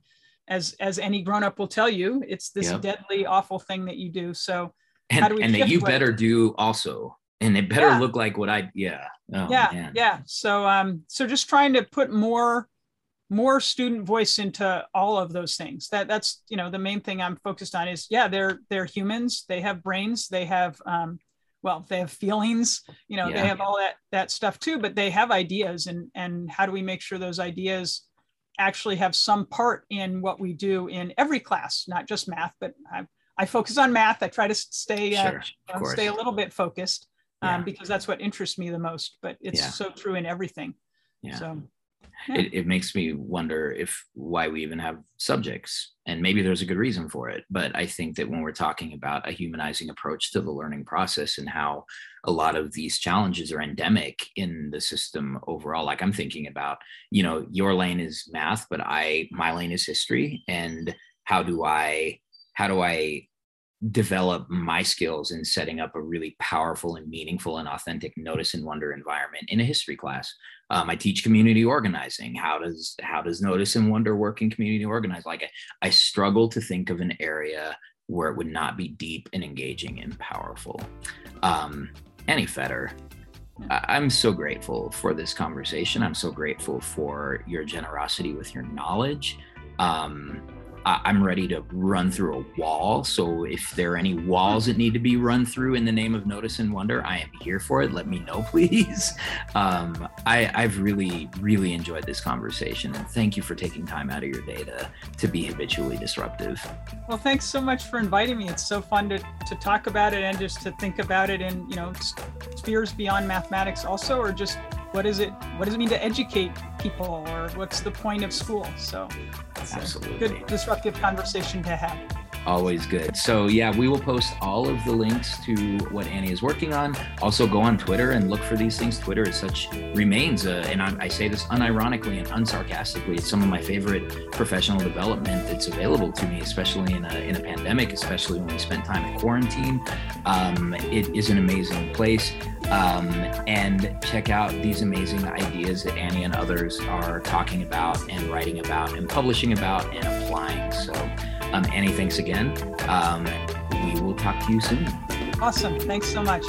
as as any grown-up will tell you it's this yep. deadly awful thing that you do so and, and that you better do also and it better yeah. look like what i yeah oh, yeah man. yeah so um so just trying to put more more student voice into all of those things that that's you know the main thing i'm focused on is yeah they're they're humans they have brains they have um, well they have feelings you know yeah. they have all that that stuff too but they have ideas and and how do we make sure those ideas actually have some part in what we do in every class not just math but i, I focus on math i try to stay uh, sure, uh, stay a little bit focused um, yeah. because that's what interests me the most but it's yeah. so true in everything yeah. so it, it makes me wonder if why we even have subjects and maybe there's a good reason for it but i think that when we're talking about a humanizing approach to the learning process and how a lot of these challenges are endemic in the system overall like i'm thinking about you know your lane is math but i my lane is history and how do i how do i develop my skills in setting up a really powerful and meaningful and authentic notice and wonder environment in a history class. Um, I teach community organizing. How does how does notice and wonder work in community organize? Like I, I struggle to think of an area where it would not be deep and engaging and powerful. Um, Annie Fetter, I'm so grateful for this conversation. I'm so grateful for your generosity with your knowledge. Um, I'm ready to run through a wall. So if there are any walls that need to be run through in the name of Notice and Wonder, I am here for it. Let me know, please. Um, I, have really, really enjoyed this conversation, and thank you for taking time out of your day to to be habitually disruptive. Well, thanks so much for inviting me. It's so fun to to talk about it and just to think about it in you know spheres beyond mathematics, also, or just what is it what does it mean to educate people or what's the point of school so Absolutely. good disruptive conversation to have always good. So yeah, we will post all of the links to what Annie is working on. Also, go on Twitter and look for these things. Twitter is such remains, uh, and I, I, say this unironically and unsarcastically. It's some of my favorite professional development that's available to me, especially in a in a pandemic, especially when we spent time in quarantine. Um, it is an amazing place. Um, and check out these amazing ideas that Annie and others are talking about and writing about and publishing about and applying. So um, Annie, thanks again. Um, we will talk to you soon. Awesome. Thanks so much.